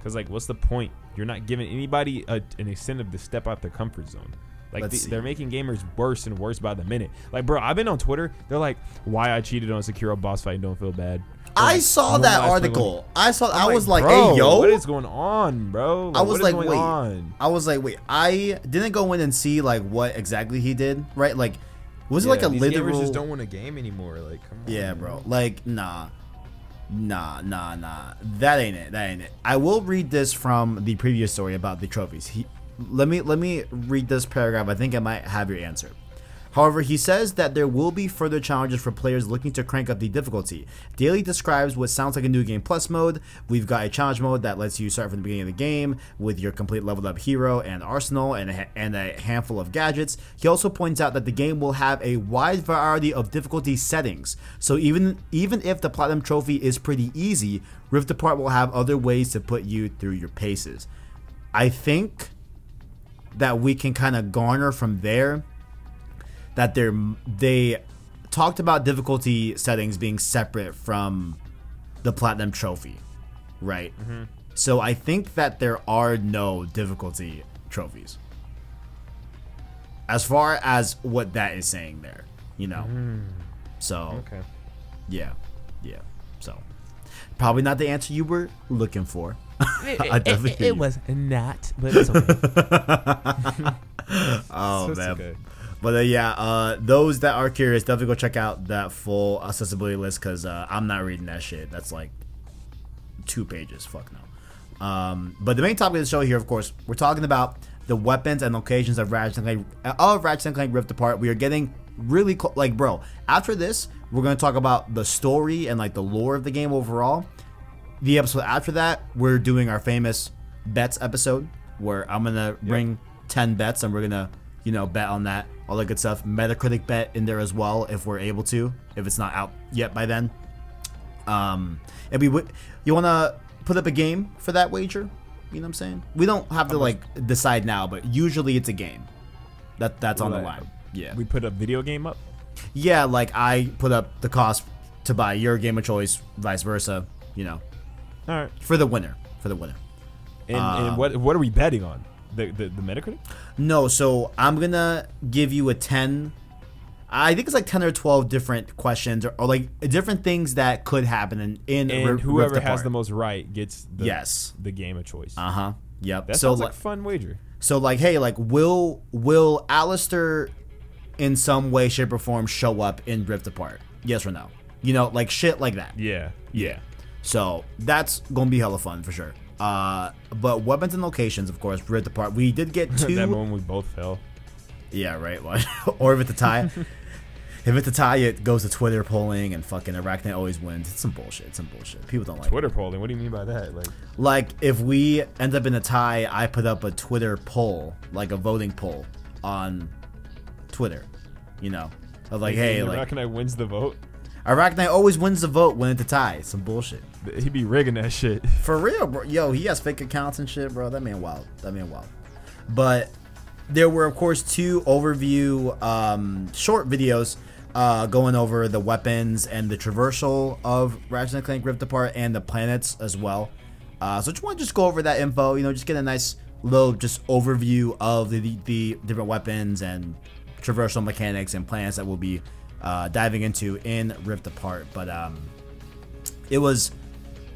[SPEAKER 2] Cause like, what's the point? You're not giving anybody a, an incentive to step out their comfort zone. Like the- they're making gamers worse and worse by the minute. Like, bro, I've been on Twitter. They're like, "Why I cheated on a Sekiro boss fight and don't feel bad." Or,
[SPEAKER 1] i saw that
[SPEAKER 2] "Normalize playing
[SPEAKER 1] article i saw i was like
[SPEAKER 2] bro,
[SPEAKER 1] hey yo
[SPEAKER 2] what is going on, bro?
[SPEAKER 1] I was like, wait.
[SPEAKER 2] on?
[SPEAKER 1] I was like, wait, I didn't go in and see like what exactly he did, right? Like, was it like a
[SPEAKER 2] these
[SPEAKER 1] literal?
[SPEAKER 2] gamers just don't want a game anymore. Like, come on.
[SPEAKER 1] Yeah, bro. Like, nah. Nah, nah, nah. That ain't it. That ain't it. I will read this from the previous story about the trophies. He let me let me read this paragraph. I think I might have your answer. However, he says that there will be further challenges for players looking to crank up the difficulty. Daly describes what sounds like a new game plus mode. We've got a challenge mode that lets you start from the beginning of the game with your complete leveled up hero and arsenal and a, and a handful of gadgets. He also points out that the game will have a wide variety of difficulty settings. So even even if the platinum trophy is pretty easy, Rift Apart will have other ways to put you through your paces. I think that we can kind of garner from there that they're they talked about difficulty settings being separate from the platinum trophy, right? Mm-hmm. So I think that there are no difficulty trophies. As far as what that is saying there, you know. Mm. So
[SPEAKER 2] Okay.
[SPEAKER 1] yeah, yeah. So probably not the answer you were looking for. I
[SPEAKER 2] it,
[SPEAKER 1] definitely
[SPEAKER 2] it,
[SPEAKER 1] hear
[SPEAKER 2] it was not, but it's okay.
[SPEAKER 1] Oh
[SPEAKER 2] It's
[SPEAKER 1] man.
[SPEAKER 2] okay.
[SPEAKER 1] But uh, yeah, uh, those that are curious, definitely go check out that full accessibility list because uh, I'm not reading that shit. That's like two pages. Fuck no. Um, but the main topic of the show here, of course, we're talking about the weapons and locations of Ratchet and Clank, uh, of Ratchet and Clank Rift Apart. We are getting really clo- like, bro. After this, we're gonna talk about the story and like the lore of the game overall. The episode after that, we're doing our famous bets episode where I'm gonna bring ten bets and we're gonna, you know, bet on that, all that good stuff. Metacritic bet in there as well if we're able to, if it's not out yet by then. Um, and we would, you wanna put up a game for that wager? You know what I'm saying? We don't have to like decide now, but usually it's a game. That that's on the line. Yeah.
[SPEAKER 2] We put a video game up.
[SPEAKER 1] Yeah, like I put up the cost to buy your game of choice, vice versa. You know,
[SPEAKER 2] All right.
[SPEAKER 1] for the winner, for the winner.
[SPEAKER 2] And,
[SPEAKER 1] Uh,
[SPEAKER 2] and what what are we betting on? The the, the Metacritic?
[SPEAKER 1] No, so I'm gonna give you a ten. I think it's like ten or twelve different questions, or, or like different things that could happen in in
[SPEAKER 2] And
[SPEAKER 1] Rift
[SPEAKER 2] whoever has the most right gets the
[SPEAKER 1] Yes.
[SPEAKER 2] the game of choice.
[SPEAKER 1] Uh huh. Yep.
[SPEAKER 2] that
[SPEAKER 1] so
[SPEAKER 2] sounds
[SPEAKER 1] like,
[SPEAKER 2] like fun wager.
[SPEAKER 1] so like, hey, like, will will Alister in some way, shape, or form show up in Rift Apart? Yes or no? You know, like shit like that.
[SPEAKER 2] Yeah.
[SPEAKER 1] Yeah. So that's gonna be hella fun for sure. Uh, but weapons and locations, of course, Rift Apart. We did get two.
[SPEAKER 2] that moment we both fell.
[SPEAKER 1] Yeah, right. Or if it's a tie. if it's a tie, it goes to Twitter polling and fucking Arachne always wins. It's some bullshit. It's some bullshit. People don't like
[SPEAKER 2] Twitter polling. What do you mean by that? Like.
[SPEAKER 1] Like, if we end up in a tie, I put up a Twitter poll, like a voting poll on Twitter. You know, of like, hey, like
[SPEAKER 2] I wins the vote?
[SPEAKER 1] Arachne always wins the vote when it's a tie. Some bullshit.
[SPEAKER 2] He'd be rigging that shit.
[SPEAKER 1] For real, bro. Yo, he has fake accounts and shit, bro. That man wild. That man wild. But there were, of course, two overview um, short videos uh, going over the weapons and the traversal of Ratchet and Clank Rift Apart and the planets as well. Uh, so just want to just go over that info. You know, just get a nice little just overview of the, the, the different weapons and traversal mechanics and planets that we'll be uh, diving into in Rift Apart. But um, it was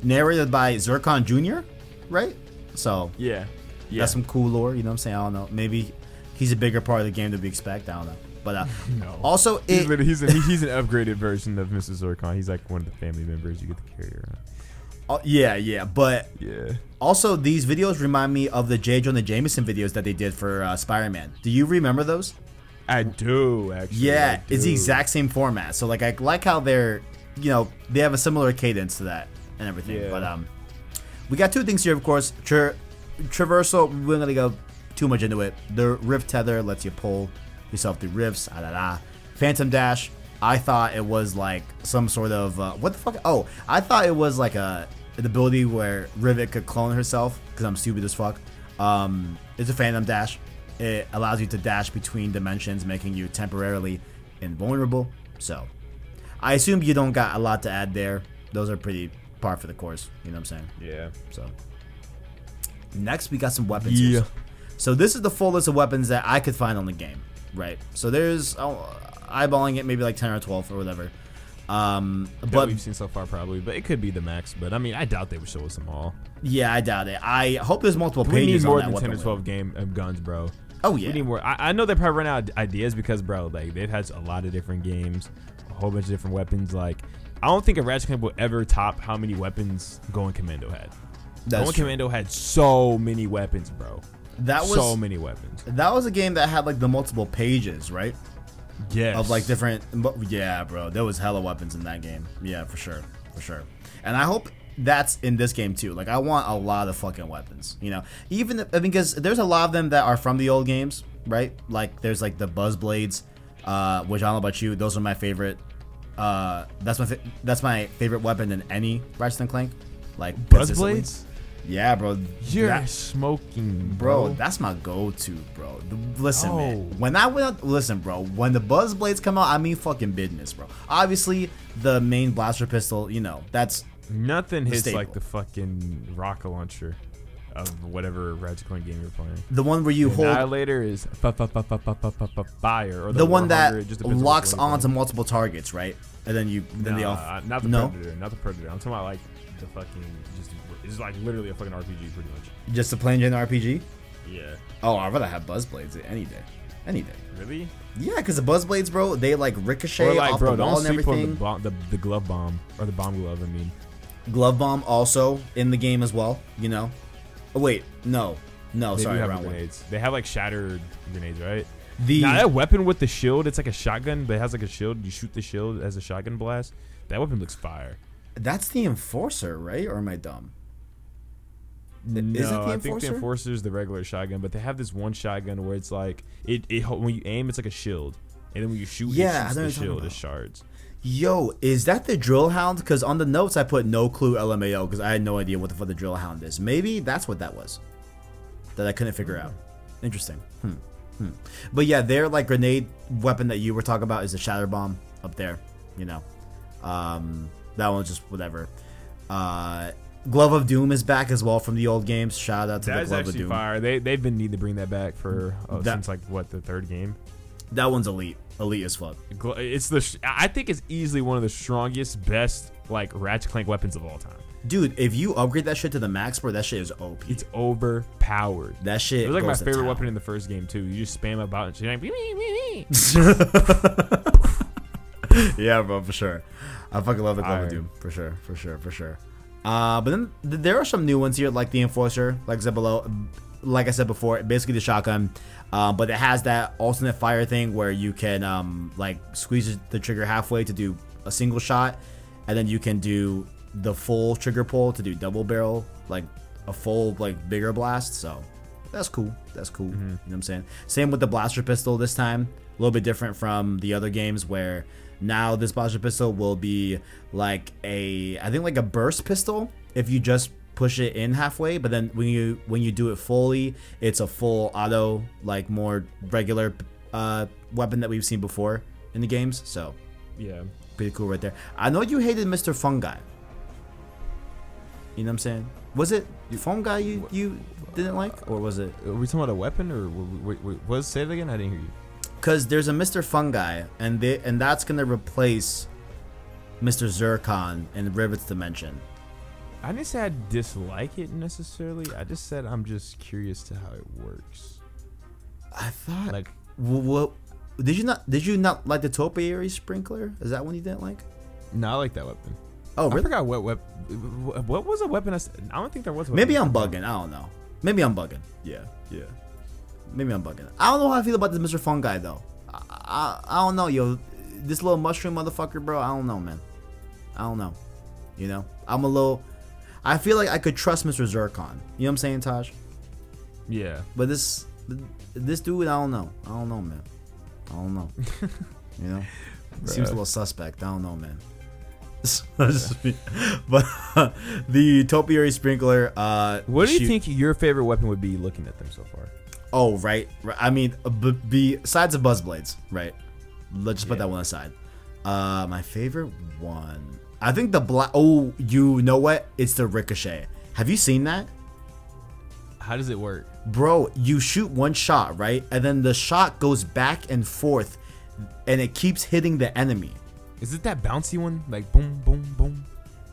[SPEAKER 1] narrated by Zurkon Jr., right? So
[SPEAKER 2] Yeah. Yeah.
[SPEAKER 1] that's some cool lore. You know what I'm saying? I don't know. Maybe he's a bigger part of the game than we expect. I don't know. But uh,
[SPEAKER 2] No.
[SPEAKER 1] also,
[SPEAKER 2] He's,
[SPEAKER 1] it,
[SPEAKER 2] he's, a, he's an upgraded version of Mrs. Zurkon. He's like one of the family members you get to carry around.
[SPEAKER 1] uh, yeah, yeah. But
[SPEAKER 2] Yeah.
[SPEAKER 1] also, these videos remind me of the J. Jonah Jameson videos that they did for uh, Spider-Man. Do you remember those?
[SPEAKER 2] I do actually.
[SPEAKER 1] Yeah,
[SPEAKER 2] I
[SPEAKER 1] it's the exact same format. So like I like how they're, you know, they have a similar cadence to that and everything.
[SPEAKER 2] Yeah.
[SPEAKER 1] But um, we got two things here, of course. Tra- traversal. We're not gonna go too much into it. The rift tether lets you pull yourself through rifts. Ah, da, da. Phantom dash. I thought it was like some sort of uh, what the fuck? Oh, I thought it was like a an ability where Rivet could clone herself because I'm stupid as fuck. Um, it's a phantom dash. It allows you to dash between dimensions, making you temporarily invulnerable. So, I assume you don't got a lot to add there. Those are pretty par for the course. You know what I'm saying?
[SPEAKER 2] Yeah.
[SPEAKER 1] So, next we got some weapons.
[SPEAKER 2] Yeah.
[SPEAKER 1] here. So this is the full list of weapons that I could find on the game, right? So there's oh, eyeballing it maybe like 10 or 12 or whatever. Um,
[SPEAKER 2] That
[SPEAKER 1] but
[SPEAKER 2] we've seen so far probably, but it could be the max. But I mean, I doubt they would show us them all.
[SPEAKER 1] yeah, I doubt it. I hope there's multiple
[SPEAKER 2] We
[SPEAKER 1] pages
[SPEAKER 2] need more
[SPEAKER 1] on that
[SPEAKER 2] than ten or twelve
[SPEAKER 1] list.
[SPEAKER 2] game uh, guns, bro.
[SPEAKER 1] Oh yeah.
[SPEAKER 2] We need more. I, I know they probably run out of ideas because, bro, like they've had a lot of different games, a whole bunch of different weapons. Like, I don't think a Ratchet Clank will ever top how many weapons Going Commando had.
[SPEAKER 1] That's
[SPEAKER 2] Going
[SPEAKER 1] true.
[SPEAKER 2] Commando had so many weapons, bro.
[SPEAKER 1] That was
[SPEAKER 2] so many weapons.
[SPEAKER 1] that was a game that had like the multiple pages, right?
[SPEAKER 2] Yes.
[SPEAKER 1] Of like different. Yeah, bro. There was hella weapons in that game. Yeah, for sure, for sure. And I hope that's in this game too. Like I want a lot of fucking weapons. You know, even if, because there's a lot of them that are from the old games, right? Like there's like the Buzz Blades, uh, which I don't know about you. Those are my favorite. Uh, that's my fa- that's my favorite weapon in any Ratchet and Clank. Like
[SPEAKER 2] Buzz blades.
[SPEAKER 1] Yeah, bro.
[SPEAKER 2] You're
[SPEAKER 1] That-
[SPEAKER 2] smoking,
[SPEAKER 1] Bro,
[SPEAKER 2] bro.
[SPEAKER 1] that's my go-to, bro. Listen,
[SPEAKER 2] Oh.
[SPEAKER 1] man. When I went, out, listen, bro. When the Buzz Blades come out, I mean fucking business, bro. Obviously, the main blaster pistol, you know, that's
[SPEAKER 2] Nothing the hits
[SPEAKER 1] staple.
[SPEAKER 2] like the fucking rocket launcher of whatever Ratchet coin game you're playing.
[SPEAKER 1] The one where you the hold.
[SPEAKER 2] Annihilator is fire. Or
[SPEAKER 1] the, the one that
[SPEAKER 2] just
[SPEAKER 1] locks onto multiple targets, right? And then you, then nah, they all.
[SPEAKER 2] Not the
[SPEAKER 1] no?
[SPEAKER 2] Predator, not the Predator. I'm talking about like the fucking, just it's like literally a fucking RPG, pretty much.
[SPEAKER 1] Just a plain jane RPG.
[SPEAKER 2] Yeah.
[SPEAKER 1] Oh, I'd rather have buzz blades any day, any day.
[SPEAKER 2] Really?
[SPEAKER 1] Yeah, because the buzz blades, bro, they like ricochet
[SPEAKER 2] or like,
[SPEAKER 1] off
[SPEAKER 2] bro,
[SPEAKER 1] the wall and
[SPEAKER 2] everything. The, bomb, the, the glove bomb or the bomb glove, I mean.
[SPEAKER 1] Glove bomb also in the game as well. You know. Oh wait, no, no,
[SPEAKER 2] they
[SPEAKER 1] sorry,
[SPEAKER 2] do have
[SPEAKER 1] wrong one.
[SPEAKER 2] grenades. They have like shattered grenades, right?
[SPEAKER 1] The
[SPEAKER 2] Now that weapon with the shield, it's like a shotgun, but it has like a shield. You shoot the shield as a shotgun blast. That weapon looks fire.
[SPEAKER 1] That's the enforcer, right? Or am I dumb?
[SPEAKER 2] No,
[SPEAKER 1] Is it the
[SPEAKER 2] I think the
[SPEAKER 1] Enforcer?
[SPEAKER 2] is the regular shotgun, but they have this one shotgun where it's like it, it when you aim, it's like a shield, and then when you shoot,
[SPEAKER 1] Yeah,
[SPEAKER 2] it shoots the shield as shards.
[SPEAKER 1] Yo, is that the drill hound? Because on the notes I put no clue LMAO because I had no idea what the fuck the drill hound is. Maybe that's what that was. That I couldn't figure out. Interesting. Hmm. Hmm. But yeah, their like grenade weapon that you were talking about is the shatter bomb up there. You know, um, that one's just whatever. Uh, Glove of Doom is back as well from the old games. Shout out to
[SPEAKER 2] That
[SPEAKER 1] the Glove of
[SPEAKER 2] actually
[SPEAKER 1] Doom.
[SPEAKER 2] fire. They they've been needing to bring that back for uh,
[SPEAKER 1] That-
[SPEAKER 2] since like what the third game.
[SPEAKER 1] That one's elite. Elite as fuck.
[SPEAKER 2] It's the sh- I think it's easily one of the strongest, best like Ratchet Clank weapons of all time.
[SPEAKER 1] Dude, if you upgrade that shit to the max, bro, that shit is OP.
[SPEAKER 2] It's overpowered.
[SPEAKER 1] that shit.
[SPEAKER 2] It was like my favorite
[SPEAKER 1] town.
[SPEAKER 2] weapon in the first game too. You just spam about and she's like, "Wee, wee, wee, wee."
[SPEAKER 1] yeah, bro, for sure. I fucking love the Glove of Doom, for sure, for sure, for sure. Uh, but then th- there are some new ones here, like the Enforcer, like I below. Like I said before, basically the shotgun, uh, but it has that alternate fire thing where you can um, like squeeze the trigger halfway to do a single shot, and then you can do the full trigger pull to do double barrel, like a full like bigger blast. So that's cool. That's cool. You know what I'm saying? Same with the blaster pistol this time. A little bit different from the other games where now this blaster pistol will be like a I think like a burst pistol if you just push it in halfway, but then when you when you do it fully, it's a full auto like more regular uh weapon that we've seen before in the games. So
[SPEAKER 2] yeah.
[SPEAKER 1] pretty cool right there. I know you hated Mr. Fungi. You know what I'm saying? Was it Fungi you you didn't like or was it
[SPEAKER 2] Are we talking about a weapon or wait, wait, what? Say it again. I didn't hear you.
[SPEAKER 1] because there's a Mr. Fungi, and they and that's gonna replace Mr. Zurkon in Rivet's Dimension.
[SPEAKER 2] I didn't say I dislike it necessarily. I just said I'm just curious to how it works.
[SPEAKER 1] I thought,
[SPEAKER 2] Like,
[SPEAKER 1] what? Did you not? Did you not like the topiary sprinkler? Is that one you didn't like?
[SPEAKER 2] no, I like that weapon.
[SPEAKER 1] Oh,
[SPEAKER 2] I
[SPEAKER 1] really?
[SPEAKER 2] forgot what wep- What was a weapon? I don't think there was. A
[SPEAKER 1] Maybe I'm
[SPEAKER 2] weapon.
[SPEAKER 1] bugging. I don't know. Maybe I'm bugging. Yeah, yeah. Maybe I'm bugging. I don't know how I feel about this Mr. Fungi though. I, I, I don't know, yo. This little mushroom motherfucker, bro. I don't know, man. I don't know. You know, I'm a little. I feel like I could trust Mr. Zurkon. You know what I'm saying, Taj?
[SPEAKER 2] Yeah.
[SPEAKER 1] But this this dude, I don't know. I don't know, man. I don't know. you know, seems a little suspect. I don't know, man. but the topiary sprinkler. Uh,
[SPEAKER 2] What do you
[SPEAKER 1] shoot-
[SPEAKER 2] think your favorite weapon would be? Looking at them so far.
[SPEAKER 1] Oh, right. I mean, uh, b- besides the buzzblades, right? Let's just put that one aside. Uh, my favorite one. I think the black. Oh, you know what? It's the ricochet. Have you seen that?
[SPEAKER 2] How does it work?
[SPEAKER 1] Bro, you shoot one shot, right? And then the shot goes back and forth and it keeps hitting the enemy.
[SPEAKER 2] Is it that bouncy one? Like boom, boom, boom.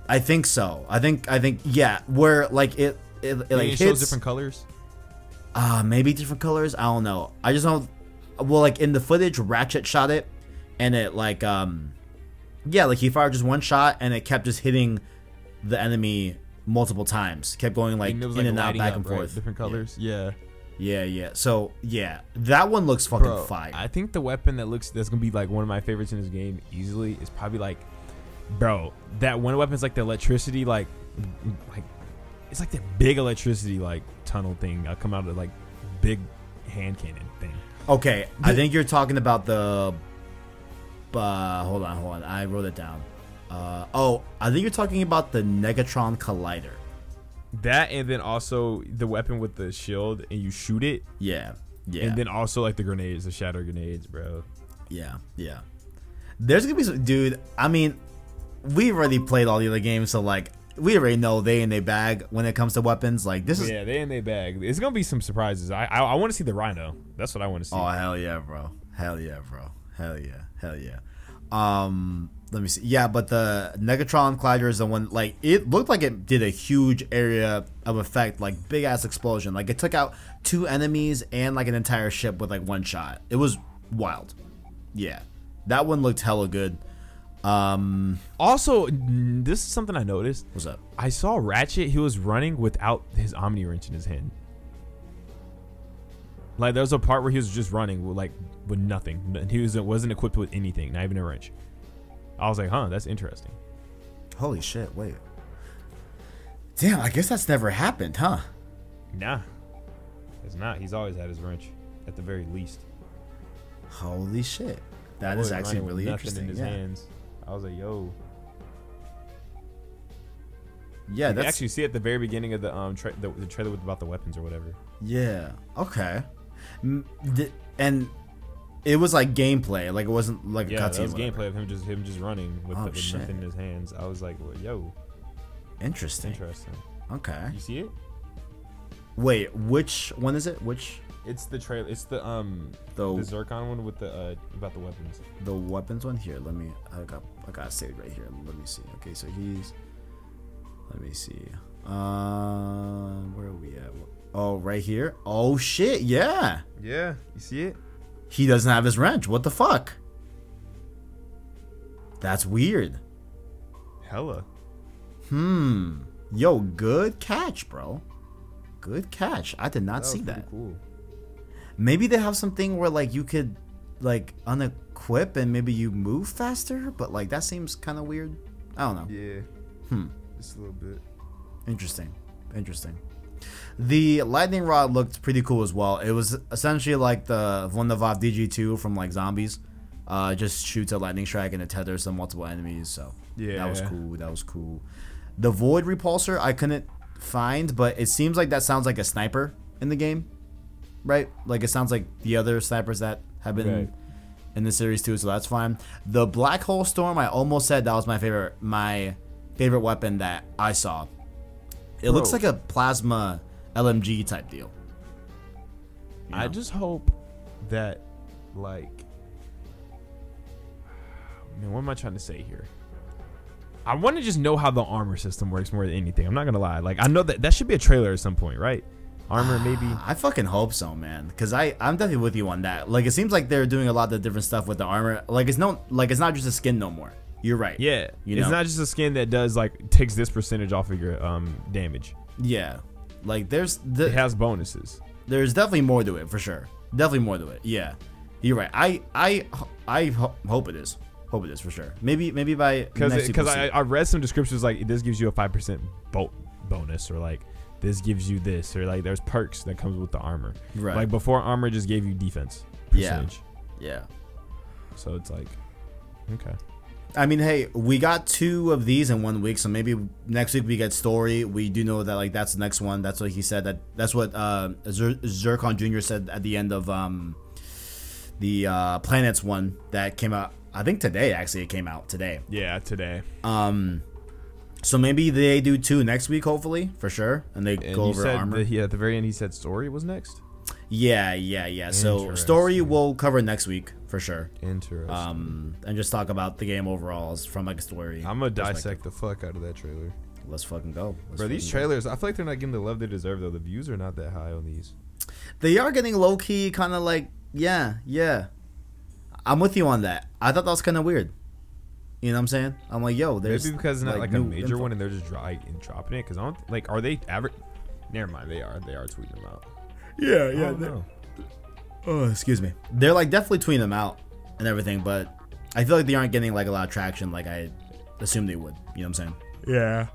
[SPEAKER 1] I think so. I think I think yeah, where like it it, it like
[SPEAKER 2] it shows
[SPEAKER 1] hits
[SPEAKER 2] different colors.
[SPEAKER 1] uh maybe different colors. I don't know. I just don't. well like in the footage Ratchet shot it and it like um yeah, like he fired just one shot and it kept just hitting the enemy multiple times. Kept going like
[SPEAKER 2] was,
[SPEAKER 1] in and out back
[SPEAKER 2] up,
[SPEAKER 1] and
[SPEAKER 2] right?
[SPEAKER 1] forth.
[SPEAKER 2] Different colors. Yeah.
[SPEAKER 1] Yeah, yeah. So, yeah. That one looks fucking
[SPEAKER 2] Bro,
[SPEAKER 1] fire.
[SPEAKER 2] I think the weapon that looks that's gonna be like one of my favorites in this game easily is probably like, bro, that one weapon is like the electricity, like, like it's like that big electricity like tunnel thing. I come out of like big hand cannon thing.
[SPEAKER 1] Okay, I think you're talking about the. Uh, hold on, hold on. I wrote it down. Uh, oh, I think you're talking about the Negatron Collider.
[SPEAKER 2] That and then also the weapon with the shield and you shoot it,
[SPEAKER 1] Yeah, yeah,
[SPEAKER 2] and then also like the grenades, the shatter grenades, bro.
[SPEAKER 1] yeah, yeah. There's gonna be some, dude. I mean, we already played all the other games, so like, we already know they in their bag when it comes to weapons. Like, this is.
[SPEAKER 2] Yeah, they in their bag. It's gonna be some surprises. I I, I want to see the rhino. That's what I want to see.
[SPEAKER 1] Oh hell yeah, bro! Hell yeah, bro! Hell yeah! Hell yeah! Um, let me see. Yeah, but the Negatron Collider is the one. Like, it looked like it did a huge area of effect, like big ass explosion. Like, it took out two enemies and like an entire ship with like one shot. It was wild. Yeah, that one looked hella good. Um,
[SPEAKER 2] Also, this is something I noticed.
[SPEAKER 1] what's up?
[SPEAKER 2] I saw Ratchet. He was running without his Omni wrench in his hand. Like there was a part where he was just running with like with nothing. He was wasn't equipped with anything, not even a wrench. I was like, huh, that's interesting.
[SPEAKER 1] Holy shit! Wait. Damn, I guess that's never happened, huh?
[SPEAKER 2] Nah, it's not. He's always had his wrench, at the very least.
[SPEAKER 1] Holy shit. That is actually really interesting.
[SPEAKER 2] In his
[SPEAKER 1] Yeah,
[SPEAKER 2] hands. I was like, yo.
[SPEAKER 1] yeah
[SPEAKER 2] you
[SPEAKER 1] that's
[SPEAKER 2] actually see at the very beginning of the um tra- the, the trailer with about the weapons or whatever.
[SPEAKER 1] yeah. Okay. And it was like gameplay, like it wasn't like a
[SPEAKER 2] Yeah, that
[SPEAKER 1] cutscene.
[SPEAKER 2] was gameplay of him just him just running with,
[SPEAKER 1] Oh,
[SPEAKER 2] the, with nothing in his hands. I was like, well, yo,
[SPEAKER 1] Interesting.
[SPEAKER 2] interesting.
[SPEAKER 1] Okay.
[SPEAKER 2] You see it?
[SPEAKER 1] Wait, which one is it? Which
[SPEAKER 2] It's the trailer. It's the um
[SPEAKER 1] the
[SPEAKER 2] the Zurkon one with the uh about the weapons.
[SPEAKER 1] the weapons one here? Let me. I got I got saved right here. Let me see. Okay, so he's. Let me see. Um, where are we at? Oh, right here. Oh shit! Yeah,
[SPEAKER 2] Yeah, you see it?
[SPEAKER 1] he doesn't have his wrench. What the fuck? That's weird.
[SPEAKER 2] Hella.
[SPEAKER 1] Hmm. Yo, good catch, bro. Good catch. I did not
[SPEAKER 2] was
[SPEAKER 1] see that.
[SPEAKER 2] Cool.
[SPEAKER 1] Maybe they have something where like you could like unequip and maybe you move faster, but like that seems kind of weird. I don't know.
[SPEAKER 2] Yeah.
[SPEAKER 1] Hmm.
[SPEAKER 2] Just a little bit.
[SPEAKER 1] Interesting. Interesting. The lightning rod looked pretty cool as well. It was essentially like the Wunderwaffe DG2 from like zombies. Uh, it just shoots a lightning strike and it tethers some multiple enemies. So
[SPEAKER 2] Yeah.
[SPEAKER 1] that was cool. That was cool. The void repulsor I couldn't find, but it seems like that sounds like a sniper in the game, right? Like it sounds like the other snipers that have been
[SPEAKER 2] Right.
[SPEAKER 1] in the series too. So that's fine. The black hole storm I almost said that was my favorite my favorite weapon that I saw. It looks like a plasma LMG type deal. You
[SPEAKER 2] I just hope that like man, what am I trying to say here? I want to just know how the armor system works more than anything. I'm not gonna lie. Like I know that that should be a trailer at some point, right? Armor maybe.
[SPEAKER 1] I fucking hope so, man. Cause I I'm definitely with you on that. Like it seems like they're doing a lot of different stuff with the armor. Like it's no like it's not just a skin no more. You're right.
[SPEAKER 2] Yeah,
[SPEAKER 1] You
[SPEAKER 2] it's
[SPEAKER 1] know?
[SPEAKER 2] not just a skin that does like takes this percentage off of your um damage.
[SPEAKER 1] Yeah. Like there's the,
[SPEAKER 2] It has bonuses.
[SPEAKER 1] there's definitely more to it for sure. Definitely more to it. Yeah. You're right. I I I ho- hope it is. Hope it is for sure. Maybe maybe by
[SPEAKER 2] Because
[SPEAKER 1] next
[SPEAKER 2] because
[SPEAKER 1] we'll
[SPEAKER 2] I. I read some descriptions like this gives you a five percent bo- bonus or like this gives you this or like there's perks that comes with the armor.
[SPEAKER 1] right.
[SPEAKER 2] Like before, armor just gave you defense
[SPEAKER 1] Yeah.
[SPEAKER 2] percentage.
[SPEAKER 1] yeah.
[SPEAKER 2] So it's like, okay.
[SPEAKER 1] I mean, hey, we got two of these in one week, so maybe next week we get story. We do know that like that's the next one. That's what he said. That that's what uh, Zer- Zurkon Jr. said at the end of um, the uh, planets one that came out. I think today actually it came out today.
[SPEAKER 2] Yeah, today.
[SPEAKER 1] Um, so maybe they do two next week, hopefully for sure, and they
[SPEAKER 2] And
[SPEAKER 1] go over
[SPEAKER 2] said
[SPEAKER 1] armor.
[SPEAKER 2] that he, at the very end he said story was next.
[SPEAKER 1] Yeah, yeah, yeah. So story we'll cover next week for sure.
[SPEAKER 2] Interesting.
[SPEAKER 1] Um, and just talk about the game overall as from like a story.
[SPEAKER 2] I'm gonna dissect the fuck out of that trailer.
[SPEAKER 1] Let's fucking go. Let's
[SPEAKER 2] Bro, these
[SPEAKER 1] fucking go.
[SPEAKER 2] trailers, I feel like they're not getting the love they deserve though. The views are not that high on these.
[SPEAKER 1] They are getting low key, kind of like, yeah, yeah. I'm with you on that. I thought that was kind of weird. You know what I'm saying? I'm like, yo, there's
[SPEAKER 2] Maybe because it's not like, a major
[SPEAKER 1] info.
[SPEAKER 2] one and they're just dry and dropping it. Because I don't like, are they average? Never mind, they are. They are tweeting them out.
[SPEAKER 1] Yeah,
[SPEAKER 2] I
[SPEAKER 1] yeah.
[SPEAKER 2] don't know.
[SPEAKER 1] Oh, excuse me. They're like definitely tweeting them out and everything, but I feel like they aren't getting like a lot of traction like I assumed they would. You know what I'm saying?
[SPEAKER 2] Yeah.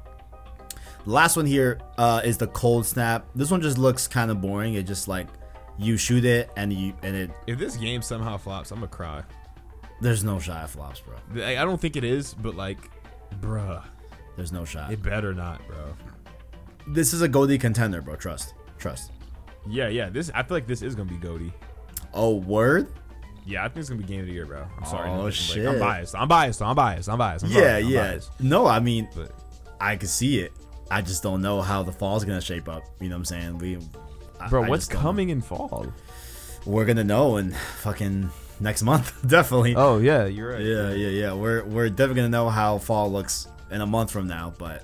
[SPEAKER 1] The last one here uh, is the cold snap. This one just looks kind of boring. It just like you shoot it and you and it.
[SPEAKER 2] If this game somehow flops, I'm gonna cry.
[SPEAKER 1] There's no shot at flops, bro.
[SPEAKER 2] I I don't think it is, but like, bruh,
[SPEAKER 1] There's no shot.
[SPEAKER 2] it better not, bro.
[SPEAKER 1] This is a Goldie contender, bro. Trust, trust.
[SPEAKER 2] Yeah, yeah. This I feel like this is gonna be Goaty.
[SPEAKER 1] Oh, word.
[SPEAKER 2] Yeah, I think it's gonna be game of the year, bro. I'm sorry.
[SPEAKER 1] Oh,
[SPEAKER 2] no, like,
[SPEAKER 1] shit.
[SPEAKER 2] I'm biased. I'm biased. I'm biased. I'm biased. I'm
[SPEAKER 1] yeah,
[SPEAKER 2] I'm
[SPEAKER 1] yeah.
[SPEAKER 2] biased.
[SPEAKER 1] No, I mean,
[SPEAKER 2] But
[SPEAKER 1] I can see it. I just don't know how the fall's gonna shape up. You know what I'm saying? We, I-
[SPEAKER 2] bro,
[SPEAKER 1] I
[SPEAKER 2] what's coming in fall?
[SPEAKER 1] We're gonna know in fucking next month, definitely.
[SPEAKER 2] Oh yeah, you're right.
[SPEAKER 1] Yeah, yeah, yeah. We're we're definitely gonna know how fall looks in a month from now, but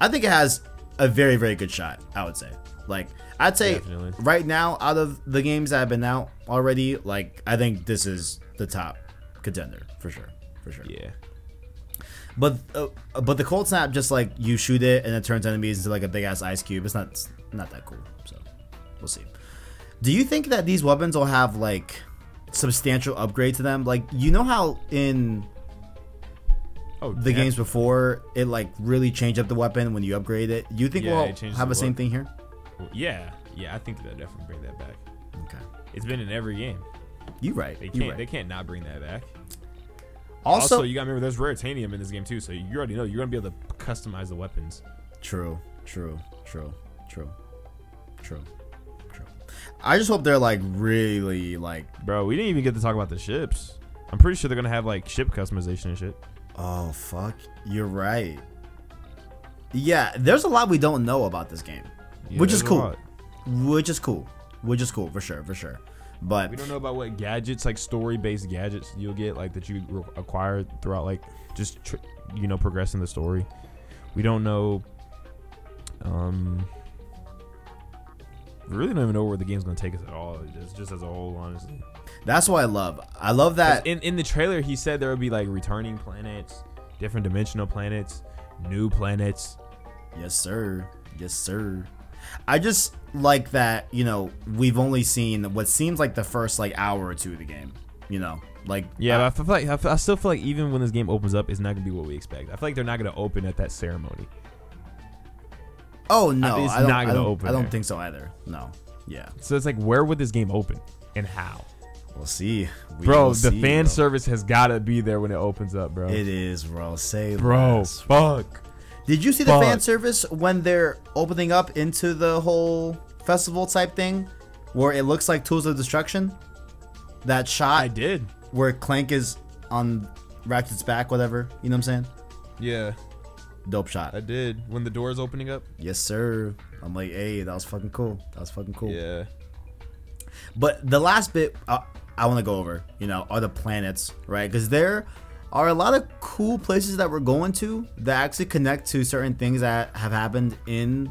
[SPEAKER 1] I think it has a very very good shot. I would say, like, I'd say
[SPEAKER 2] Definitely.
[SPEAKER 1] right now out of the games that have been out already, like, I think this is the top contender for sure, for sure.
[SPEAKER 2] Yeah.
[SPEAKER 1] But uh, but the cold snap just like you shoot it and it turns enemies into like a big ass ice cube. It's not it's not that cool. So we'll see. Do you think that these weapons will have like substantial upgrade to them? Like you know how in
[SPEAKER 2] Oh,
[SPEAKER 1] the
[SPEAKER 2] yeah.
[SPEAKER 1] games before it like really changed up the weapon when you upgrade it. You think
[SPEAKER 2] Yeah,
[SPEAKER 1] we'll have
[SPEAKER 2] the
[SPEAKER 1] the same thing here?
[SPEAKER 2] Yeah, yeah, I think they'll definitely bring that back.
[SPEAKER 1] Okay.
[SPEAKER 2] It's been in every game.
[SPEAKER 1] You right.
[SPEAKER 2] They can't.
[SPEAKER 1] right.
[SPEAKER 2] They can't not bring that back.
[SPEAKER 1] also,
[SPEAKER 2] Also, you gotta remember there's raritanium in this game too, so you already know you're gonna be able to customize the weapons.
[SPEAKER 1] True, true, true, true, true, true. I just hope they're like really like,
[SPEAKER 2] Bro, we didn't even get to talk about the ships. I'm pretty sure they're gonna have like ship customization and shit.
[SPEAKER 1] oh fuck, you're right. Yeah, there's a lot we don't know about this game,
[SPEAKER 2] Yeah,
[SPEAKER 1] which is cool. Which is cool. Which is cool for sure, for sure. But
[SPEAKER 2] We don't know about what gadgets, like story-based gadgets, you'll get, like that you re- acquire throughout, like just tr- you know progressing the story. We don't know. Um, we really don't even know where the game's gonna take us at all. It's just as a whole, honestly.
[SPEAKER 1] that's what I love. I love that.
[SPEAKER 2] In in the trailer, he said there would be like returning planets, different dimensional planets, new planets.
[SPEAKER 1] Yes, sir. Yes, sir. I just like that, you know, we've only seen what seems like the first like hour or two of the game. You know, like
[SPEAKER 2] Yeah,
[SPEAKER 1] I-
[SPEAKER 2] but I feel like I, feel- I still feel like even when this game opens up, it's not gonna be what we expect. I feel like they're not gonna open at that ceremony.
[SPEAKER 1] oh no,
[SPEAKER 2] it's
[SPEAKER 1] I don't.
[SPEAKER 2] gonna
[SPEAKER 1] don't,
[SPEAKER 2] open
[SPEAKER 1] I don't
[SPEAKER 2] there.
[SPEAKER 1] think so either. No. Yeah,
[SPEAKER 2] So it's like, where would this game open and how?
[SPEAKER 1] we'll see. We
[SPEAKER 2] bro, the
[SPEAKER 1] see,
[SPEAKER 2] fan
[SPEAKER 1] bro.
[SPEAKER 2] service has gotta be there when it opens up, bro.
[SPEAKER 1] It is, bro. Say
[SPEAKER 2] bro,
[SPEAKER 1] less.
[SPEAKER 2] fuck.
[SPEAKER 1] Did you see the fan service when they're opening up into the whole festival type thing, where it looks like Tools of Destruction? That shot
[SPEAKER 2] I did.
[SPEAKER 1] where Clank is on Ratchet's back, whatever. You know what I'm saying?
[SPEAKER 2] Yeah,
[SPEAKER 1] Dope shot.
[SPEAKER 2] I did. When the door is opening up.
[SPEAKER 1] Yes, sir. I'm like, hey, that was fucking cool. That was fucking cool.
[SPEAKER 2] Yeah.
[SPEAKER 1] But the last bit uh, I want to go over, you know, are the planets, right? Because there are a lot of cool places that we're going to that actually connect to certain things that have happened in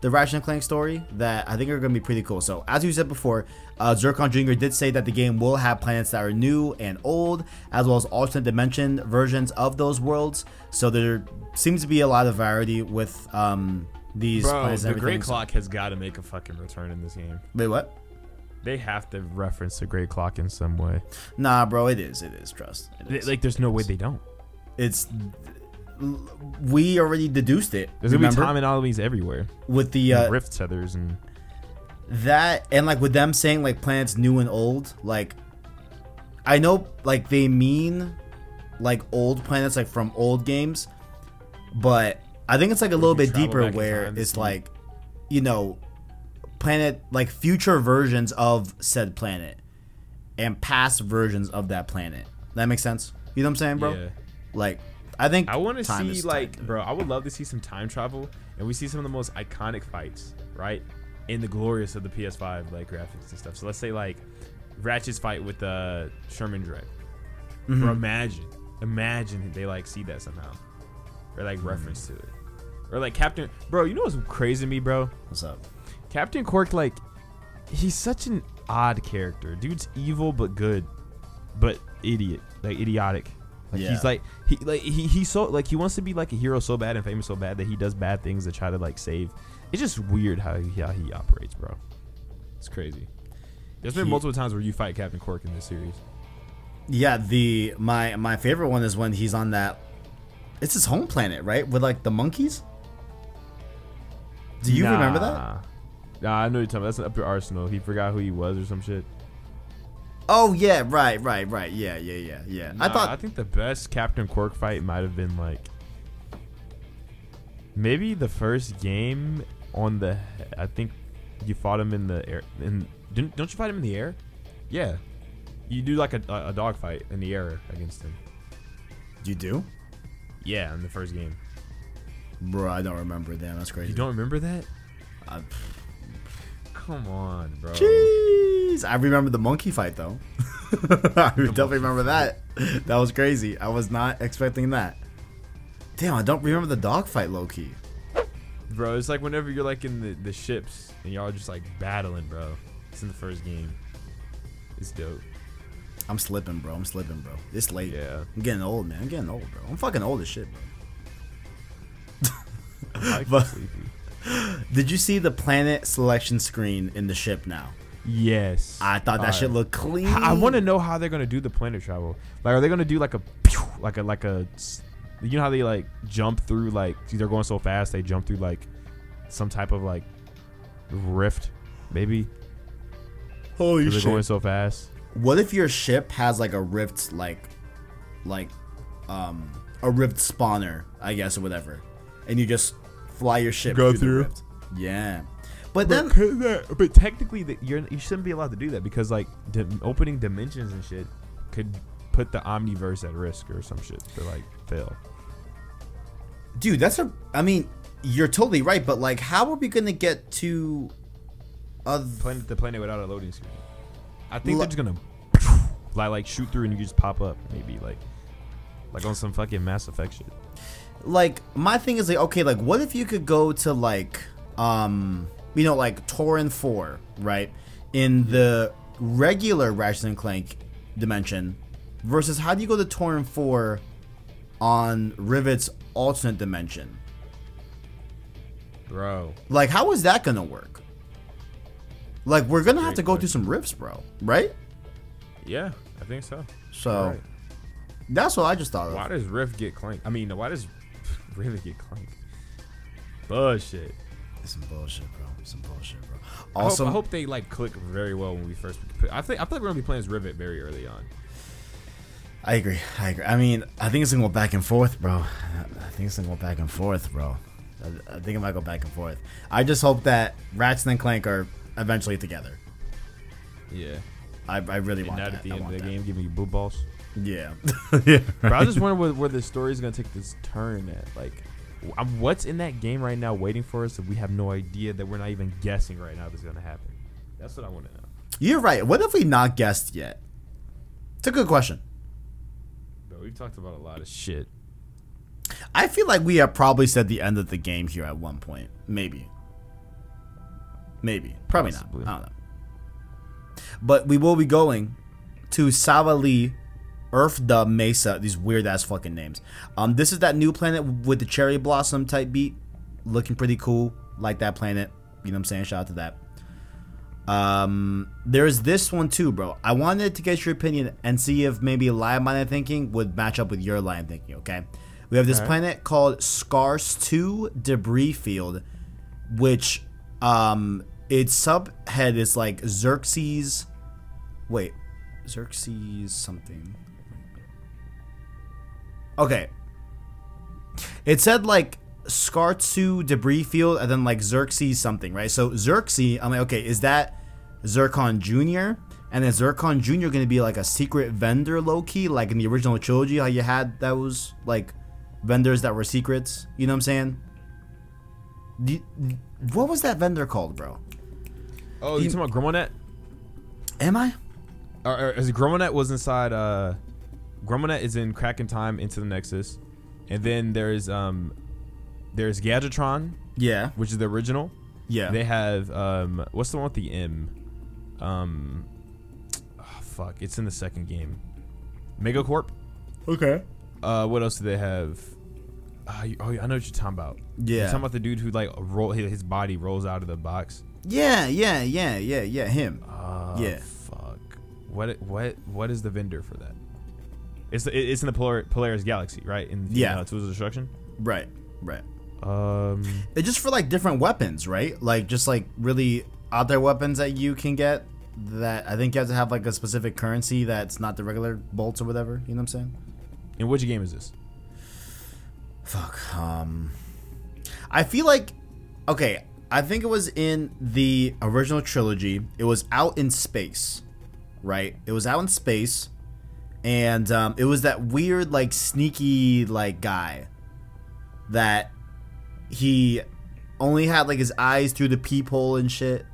[SPEAKER 1] the Ratchet and Clank story that I think are going to be pretty cool. So, as you said before, uh, Zurkon Jr. did say that the game will have planets that are new and old, as well as alternate dimension versions of those worlds. So there seems to be a lot of variety with um, these
[SPEAKER 2] Bro,
[SPEAKER 1] planets
[SPEAKER 2] the Great. Clock has got to make a fucking return in this game.
[SPEAKER 1] Wait, what?
[SPEAKER 2] They have to reference the Great Clock in some way.
[SPEAKER 1] Nah, bro, it is. It is. Trust. It is.
[SPEAKER 2] Like, there's no way they don't.
[SPEAKER 1] it's we already deduced it.
[SPEAKER 2] There's gonna be time anomalies everywhere.
[SPEAKER 1] with the uh,
[SPEAKER 2] rift tethers and
[SPEAKER 1] that and like with them saying like planets new and old. Like I know like they mean like old planets like from old games, but I think it's like a little bit deeper where it's like you know planet like future versions of said planet and past versions of that planet. That makes sense. You know what I'm saying, bro?
[SPEAKER 2] yeah.
[SPEAKER 1] Like I think
[SPEAKER 2] I want to see like,
[SPEAKER 1] tight.
[SPEAKER 2] bro. I would love to see some time travel, and we see some of the most iconic fights, right? In the glorious of the PS5 like graphics and stuff. So let's say like Ratchet's fight with uh, Chairman Drek.
[SPEAKER 1] Mm-hmm.
[SPEAKER 2] Bro, imagine, imagine they like see that somehow, or
[SPEAKER 1] Mm.
[SPEAKER 2] like reference to it, or like Captain. Bro, you know what's crazy to me, bro?
[SPEAKER 1] What's up?
[SPEAKER 2] Captain Qwark, like, he's such an odd character. Dude's evil but good, but idiot, like idiotic. Like
[SPEAKER 1] Yeah.
[SPEAKER 2] he's like he like he he's so like he wants to be like a hero so bad and famous so bad that he does bad things to try to like save. It's just weird how he, how he operates, bro. It's crazy. There's been
[SPEAKER 1] He-
[SPEAKER 2] multiple times where you fight Captain Qwark in this series.
[SPEAKER 1] Yeah, the my my favorite one is when he's on that. It's his home planet, right? With like the monkeys. Do you remember that?
[SPEAKER 2] Nah. Nah, I know you're talking. About. That's up your arsenal. He forgot who he was or some shit.
[SPEAKER 1] Oh yeah, right, right, right. Yeah, yeah, yeah, yeah. I thought
[SPEAKER 2] I think the best Captain Qwark fight might have been like maybe the first game on the. I think you fought him in the air. In didn't, don't you fight him in the air? Yeah, you do like a, a, a dog fight in the air against him.
[SPEAKER 1] you do,
[SPEAKER 2] Yeah, in the first game.
[SPEAKER 1] bro. I don't remember. that. that's crazy.
[SPEAKER 2] You don't remember that?
[SPEAKER 1] I,
[SPEAKER 2] Come on, bro.
[SPEAKER 1] jeez, I remember the monkey fight though. I definitely remember that. That was crazy. I was not expecting that. Damn, I don't remember the dog fight, low key.
[SPEAKER 2] Bro, it's like whenever you're like in the, the ships and y'all just like battling, bro. It's in the first game. It's dope.
[SPEAKER 1] I'm slipping, bro. I'm slipping, bro. It's late.
[SPEAKER 2] Yeah.
[SPEAKER 1] I'm getting old, man. I'm getting old, bro. I'm fucking old as shit, bro.
[SPEAKER 2] I'm
[SPEAKER 1] But-
[SPEAKER 2] sleepy.
[SPEAKER 1] Did you see the planet selection screen in the ship now?
[SPEAKER 2] Yes.
[SPEAKER 1] I thought that shit looked clean.
[SPEAKER 2] I want to know how they're gonna do the planet travel. Like, are they gonna do like a, like a, like a, you know how they like jump through like they're going so fast they jump through like some type of like Rift, maybe.
[SPEAKER 1] Holy
[SPEAKER 2] 'cause they're going so fast.
[SPEAKER 1] What if your ship has like a rift, like, like, um, a rift spawner, I guess, or whatever, and you just fly your ship
[SPEAKER 2] Go
[SPEAKER 1] through,
[SPEAKER 2] through.
[SPEAKER 1] the? Yeah, but then
[SPEAKER 2] But, that- but technically, that you're you shouldn't be allowed to do that because like dim- opening dimensions and shit could put the omniverse at risk or some shit to like fail.
[SPEAKER 1] dude, that's a. I mean, you're totally right, but like, how are we gonna get to? A
[SPEAKER 2] Planet the planet without a loading screen. I think
[SPEAKER 1] Lo-
[SPEAKER 2] they're just gonna like like shoot through and you just pop up maybe like like on some fucking Mass Effect shit.
[SPEAKER 1] Like my thing is like okay like what if you could go to like um you know like Torren 4 right? In the regular Ratchet and Clank dimension versus how do you go to Torren 4 on Rivet's alternate dimension?
[SPEAKER 2] Bro,
[SPEAKER 1] like how is that gonna work? Like we're gonna have to go through some rifts bro right?
[SPEAKER 2] Yeah, I think so.
[SPEAKER 1] so
[SPEAKER 2] Right.
[SPEAKER 1] that's what I just thought of.
[SPEAKER 2] Why does Rift get clank? I mean, why does Rift get clank? Bullshit.
[SPEAKER 1] It's some bullshit bro some bullshit bro
[SPEAKER 2] Also, I hope, I hope they like click very well when we first. I think I think we're gonna be playing as Rivet very early on.
[SPEAKER 1] I agree. I agree. I mean, I think it's gonna go back and forth, bro. I think it's gonna go back and forth, bro. I, I think it might go back and forth. I just hope that Ratchet and Clank are eventually together.
[SPEAKER 2] Yeah.
[SPEAKER 1] I, I really want
[SPEAKER 2] not
[SPEAKER 1] that.
[SPEAKER 2] at the
[SPEAKER 1] I
[SPEAKER 2] end of
[SPEAKER 1] want
[SPEAKER 2] the
[SPEAKER 1] that.
[SPEAKER 2] game giving you boot balls.
[SPEAKER 1] Yeah. yeah.
[SPEAKER 2] But I just wonder where, where the story is gonna take this turn at. Like, what's in that game right now waiting for us that we have no idea that we're not even guessing right now that's gonna happen. That's what I want to know.
[SPEAKER 1] You're right. What have we not guessed yet? It's a good question.
[SPEAKER 2] Bro, we've talked about a lot of shit.
[SPEAKER 1] I feel like we have probably said the end of the game here at one point. Maybe. Maybe. Probably
[SPEAKER 2] Possibly.
[SPEAKER 1] not. I don't know. But we will be going to Savali, Earth the Mesa. These weird ass fucking names. Um, this is that new planet with the cherry blossom type beat, looking pretty cool. Like that planet. You know what I'm saying? Shout out to that. Um, there's this one too, bro. I wanted to get your opinion and see if maybe of thinking would match up with your line of thinking. Okay, we have this
[SPEAKER 2] Alright.
[SPEAKER 1] planet called Scarstu Debris Field, which um its subhead is like Zurkie's. Wait, Zurkie's something. Okay. It said like Scarstu debris field and then like Zurkie's something, right? So Zurkie's, I'm like, okay, is that Zurkon Jr.? And then Zurkon Jr. gonna be like a secret vendor low key, like in the original trilogy, how you had those like vendors that were secrets. You know what I'm saying? What was that vendor called, bro?
[SPEAKER 2] Oh, you talking about Grummelnet?
[SPEAKER 1] Am I?
[SPEAKER 2] Or, or is was inside? Uh, Grummelnet is in Crack in Time into the Nexus, and then there's um, there's Gadgetron,
[SPEAKER 1] Yeah.
[SPEAKER 2] which is the original.
[SPEAKER 1] Yeah.
[SPEAKER 2] They have um, what's the one with the M? Um, ah, fuck, it's in the second game. Megacorp.
[SPEAKER 1] okay.
[SPEAKER 2] Uh, what else do they have? Uh, you- oh, I know what you're talking about.
[SPEAKER 1] Yeah.
[SPEAKER 2] You're talking about the dude who like roll his body rolls out of the box.
[SPEAKER 1] Yeah. Yeah. Yeah. Yeah. Yeah. Him.
[SPEAKER 2] Uh,
[SPEAKER 1] Yeah.
[SPEAKER 2] Fuck. What what what is the vendor for that? It's it's in the Polar, Polaris Galaxy, right? In
[SPEAKER 1] Yeah.
[SPEAKER 2] uh, Tools of Destruction.
[SPEAKER 1] Right. Right.
[SPEAKER 2] Um.
[SPEAKER 1] It's just for like different weapons, right? Like just like really out there weapons that you can get. That I think you have to have like a specific currency that's not the regular bolts or whatever. You know what I'm saying?
[SPEAKER 2] And which game is this?
[SPEAKER 1] Fuck. Um, I feel like okay. I think it was in the original trilogy. It was out in space, right? It was out in space, and um, it was that weird, like sneaky, like guy that he only had like his eyes through the peephole and shit.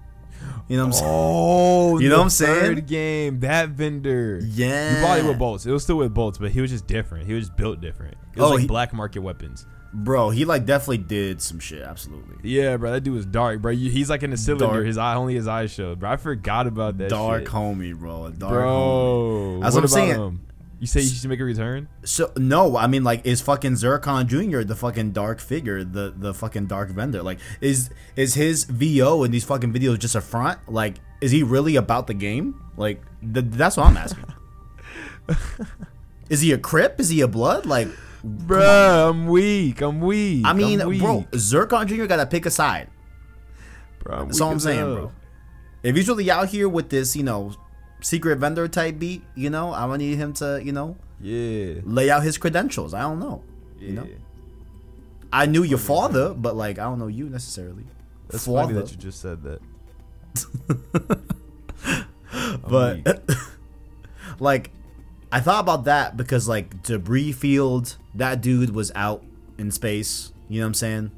[SPEAKER 1] You know what I'm saying?
[SPEAKER 2] Oh,
[SPEAKER 1] You know what I'm saying?
[SPEAKER 2] Third game, that vendor.
[SPEAKER 1] Yeah.
[SPEAKER 2] You bought it with bolts. It was still with bolts, but he was just different. He was just built different. It was
[SPEAKER 1] Oh,
[SPEAKER 2] like
[SPEAKER 1] he-
[SPEAKER 2] black market weapons.
[SPEAKER 1] Bro, he like definitely did some shit. Absolutely.
[SPEAKER 2] Yeah, bro, that dude was dark, bro. He's like in a cylinder.
[SPEAKER 1] Dark.
[SPEAKER 2] His eye, only his eyes showed, bro. I forgot about that.
[SPEAKER 1] dark
[SPEAKER 2] shit.
[SPEAKER 1] homie, bro. Dark homie. That's what
[SPEAKER 2] what
[SPEAKER 1] I'm saying.
[SPEAKER 2] him? You say he should make a return?
[SPEAKER 1] So no, I mean like is fucking Zurkon Jr. the fucking dark figure, the the fucking dark vendor? Like is is his VO in these fucking videos just a front? Like is he really about the game? Like th- that's what I'm asking. is he a crip? Is he a blood? Like
[SPEAKER 2] Bro, I'm weak. I'm weak.
[SPEAKER 1] I mean,
[SPEAKER 2] weak.
[SPEAKER 1] bro, Zurkon Jr. got to pick a side.
[SPEAKER 2] Bro,
[SPEAKER 1] That's all I'm saying, bro. If he's really out here with this, you know, secret vendor type beat, you know, I would need him to, you know,
[SPEAKER 2] Yeah.
[SPEAKER 1] lay out his credentials. I don't know.
[SPEAKER 2] Yeah.
[SPEAKER 1] You know? I knew your father, but like I don't know you necessarily.
[SPEAKER 2] That's
[SPEAKER 1] father.
[SPEAKER 2] funny that you just said that.
[SPEAKER 1] but like I thought about that because like debris field, that dude was out in space. You know what I'm saying?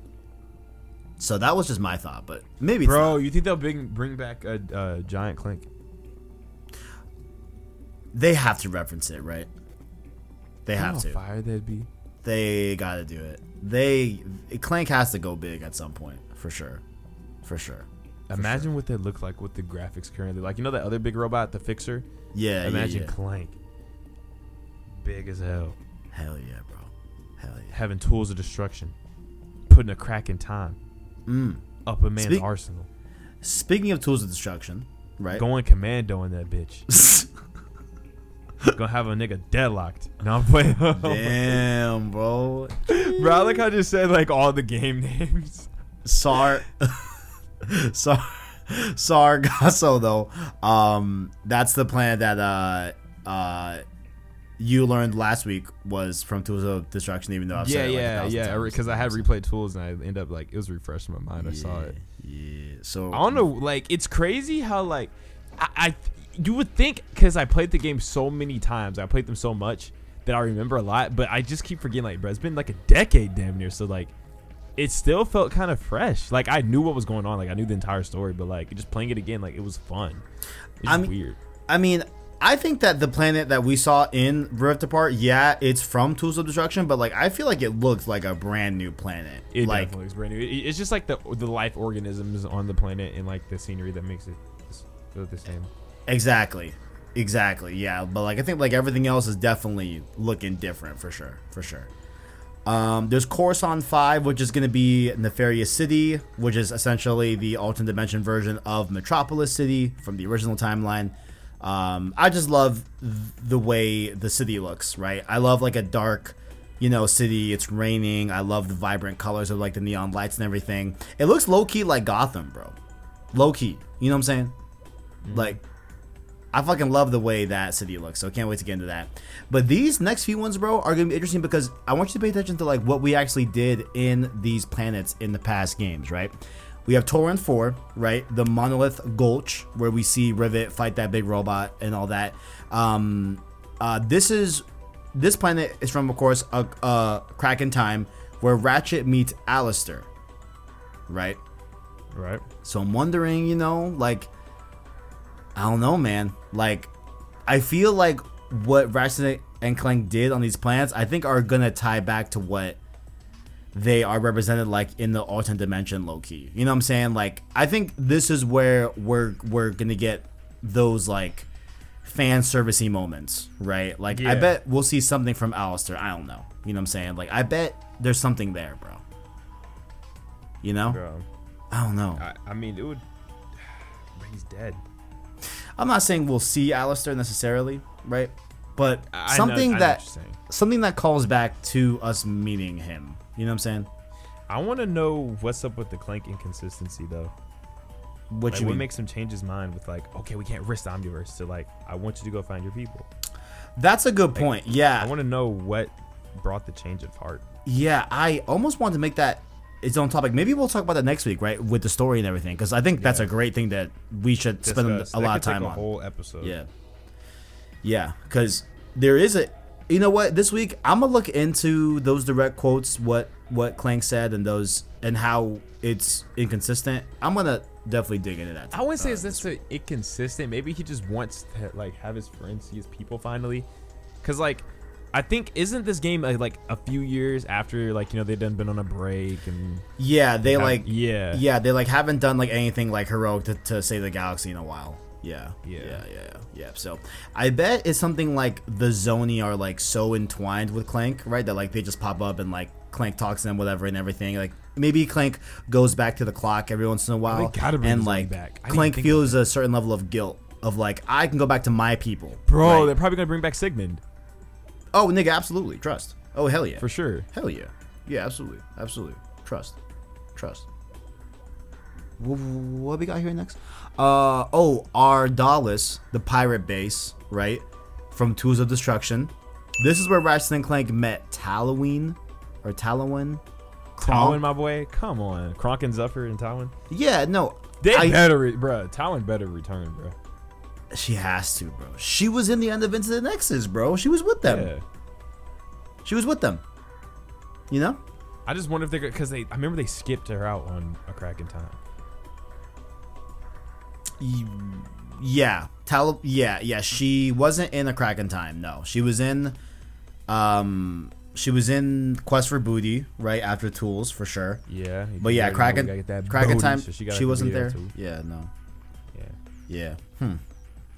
[SPEAKER 1] So that was just my thought, but maybe
[SPEAKER 2] Bro, you think they'll bring bring back a uh, giant Clank?
[SPEAKER 1] they have to reference it, right? They have
[SPEAKER 2] how
[SPEAKER 1] to.
[SPEAKER 2] Fire that'd be.
[SPEAKER 1] They got to do it. They Clank has to go big at some point for sure, for sure. For
[SPEAKER 2] Imagine what they look like with the graphics currently. Like you know that other big robot, the Fixer.
[SPEAKER 1] Yeah,
[SPEAKER 2] Imagine
[SPEAKER 1] yeah, yeah.
[SPEAKER 2] Clank, big as hell,
[SPEAKER 1] Hell yeah, bro. Hell yeah.
[SPEAKER 2] having tools of destruction, putting a crack in time,
[SPEAKER 1] Mm.
[SPEAKER 2] up a man's
[SPEAKER 1] Speak-
[SPEAKER 2] arsenal,
[SPEAKER 1] Speaking of tools of destruction, right?
[SPEAKER 2] going commando in that bitch. Gonna have a nigga deadlocked. No, I'm playing.
[SPEAKER 1] Damn, bro.
[SPEAKER 2] Bro, I like how I just said like all the game names.
[SPEAKER 1] Sar Sar Sargasso though. Um that's the planet that uh uh you learned last week was from Tools of Destruction even though I've
[SPEAKER 2] yeah,
[SPEAKER 1] said it like a
[SPEAKER 2] yeah,
[SPEAKER 1] thousand
[SPEAKER 2] yeah. Because I had replayed tools and I ended up like it was refreshing my mind. I saw it.
[SPEAKER 1] Yeah. So
[SPEAKER 2] I don't know, like it's crazy how like I, I you would think because I played the game so many times, I played them so much that I remember a lot, but I just keep forgetting. Like, bro, it's been like a decade damn near, so like it still felt kind of fresh. Like I knew what was going on, like I knew the entire story, but like just playing it again, like it was fun. It's
[SPEAKER 1] I mean-
[SPEAKER 2] weird.
[SPEAKER 1] I mean, I think that the planet that we saw in Rift Apart, yeah, it's from Tools of Destruction, but like I feel like it looks like a brand new planet.
[SPEAKER 2] It
[SPEAKER 1] like
[SPEAKER 2] definitely looks brand new. It's just like the the life organisms on the planet and like the scenery that makes it feel the same.
[SPEAKER 1] Exactly. Exactly. Yeah, but like I think like everything else is definitely looking different for sure. For sure. Um, there's Corson 5, which is going to be Nefarious City, which is essentially the alternate dimension version of Metropolis City from the original timeline. Um, I just love th- the way the city looks, right? I love like a dark, you know, city. It's raining. I love the vibrant colors of like the neon lights and everything. It looks low key like Gotham, bro. Low key. You know what I'm saying? Like, I fucking love the way that city looks, so I can't wait to get into that. But these next few ones, bro, are gonna be interesting because I want you to pay attention to like what we actually did in these planets in the past games, right? We have Torren 4, right? The Molonoth Gulch, where we see Rivet fight that big robot and all that. Um, uh, this is this planet is from, of course, a, a crack in time where Ratchet meets Alister, right?
[SPEAKER 2] Right.
[SPEAKER 1] So I'm wondering, you know, like, I don't know, man. Like, I feel like what Ratchet and Clank did on these planets, I think are gonna tie back to what they are represented like in the alternate dimension, low key. You know what I'm saying? Like, I think this is where we're we're gonna get those like fan servicey moments, right? Like, I bet we'll see something from Alister. I don't know. You know what I'm saying? Like, I bet there's something there, bro. You know?
[SPEAKER 2] Bro.
[SPEAKER 1] I don't know.
[SPEAKER 2] I, I mean, it would. But he's dead.
[SPEAKER 1] I'm not saying we'll see Alister necessarily, right? But
[SPEAKER 2] I-
[SPEAKER 1] something
[SPEAKER 2] know
[SPEAKER 1] that
[SPEAKER 2] what you're saying.
[SPEAKER 1] something that calls back to us meeting him. You know what I'm saying?
[SPEAKER 2] I want to know what's up with the Clank inconsistency though.
[SPEAKER 1] What
[SPEAKER 2] Like,
[SPEAKER 1] you
[SPEAKER 2] what
[SPEAKER 1] mean?
[SPEAKER 2] makes him change his mind with like, okay, we can't risk the Omniverse to like, I want you to go find your people.
[SPEAKER 1] That's a good point. Yeah, I
[SPEAKER 2] want to know what brought the change of heart.
[SPEAKER 1] yeah. I almost want to make that its own topic. Maybe we'll talk about that next week, right? With the story and everything, because I think that's a great thing that we should spend a
[SPEAKER 2] That
[SPEAKER 1] lot of time on.
[SPEAKER 2] whole episode.
[SPEAKER 1] Yeah. Yeah, because there is a. You know what? This week I'm gonna look into those direct quotes, what what Clank said, and those and how it's inconsistent. I'm gonna definitely dig into that.
[SPEAKER 2] I wouldn't say
[SPEAKER 1] uh,
[SPEAKER 2] it's necessarily inconsistent. Maybe he just wants to like have his friends see his people finally, because like I think isn't this game uh, like a few years after like you know they've done been on a break and
[SPEAKER 1] Yeah, they
[SPEAKER 2] have-
[SPEAKER 1] like
[SPEAKER 2] yeah
[SPEAKER 1] yeah they like haven't done like anything like heroic to, to save the galaxy in a while. Yeah,
[SPEAKER 2] Yeah.
[SPEAKER 1] yeah, yeah, yeah, yeah. So I bet it's something like the Zoni are like so entwined with Clank, right? That like they just pop up and like Clank talks to them, whatever, and everything. Like maybe Clank goes back to the clock every once in a while,
[SPEAKER 2] gotta bring
[SPEAKER 1] and like
[SPEAKER 2] back.
[SPEAKER 1] Clank feels a certain level of guilt of like I can go back to my people,
[SPEAKER 2] bro
[SPEAKER 1] right?
[SPEAKER 2] they're probably gonna bring back Sigmund
[SPEAKER 1] Oh, nigga, absolutely trust. Oh hell yeah,
[SPEAKER 2] for sure.
[SPEAKER 1] hell yeah, yeah, absolutely, absolutely trust, trust. what we got here next? Uh oh, Ardolis, the pirate base, right? From Tools of Destruction. This is where Ratchet and Clank met Taloween or Talowin.
[SPEAKER 2] Talon, my boy. Come on. Cronk and Zephyr and Talon.
[SPEAKER 1] Yeah, no.
[SPEAKER 2] They
[SPEAKER 1] I-
[SPEAKER 2] better, re- bro. Talon better return, bro.
[SPEAKER 1] She has to, bro. She was in the end of Into the Nexus, bro. She was with them.
[SPEAKER 2] Yeah.
[SPEAKER 1] She was with them. You know?
[SPEAKER 2] I just wonder if they're because they. I remember they skipped her out on a crack in time.
[SPEAKER 1] Yeah. Tal yeah, yeah. She wasn't in a Crack in Time, no. She was in um she was in Quest for Booty, right after Tools for sure.
[SPEAKER 2] Yeah.
[SPEAKER 1] But yeah,
[SPEAKER 2] you know, we
[SPEAKER 1] Kraken
[SPEAKER 2] gotta get that
[SPEAKER 1] Kraken
[SPEAKER 2] booty,
[SPEAKER 1] time
[SPEAKER 2] so
[SPEAKER 1] she,
[SPEAKER 2] gotta
[SPEAKER 1] wasn't there.
[SPEAKER 2] too.
[SPEAKER 1] Yeah, no.
[SPEAKER 2] Yeah.
[SPEAKER 1] Yeah. Hmm.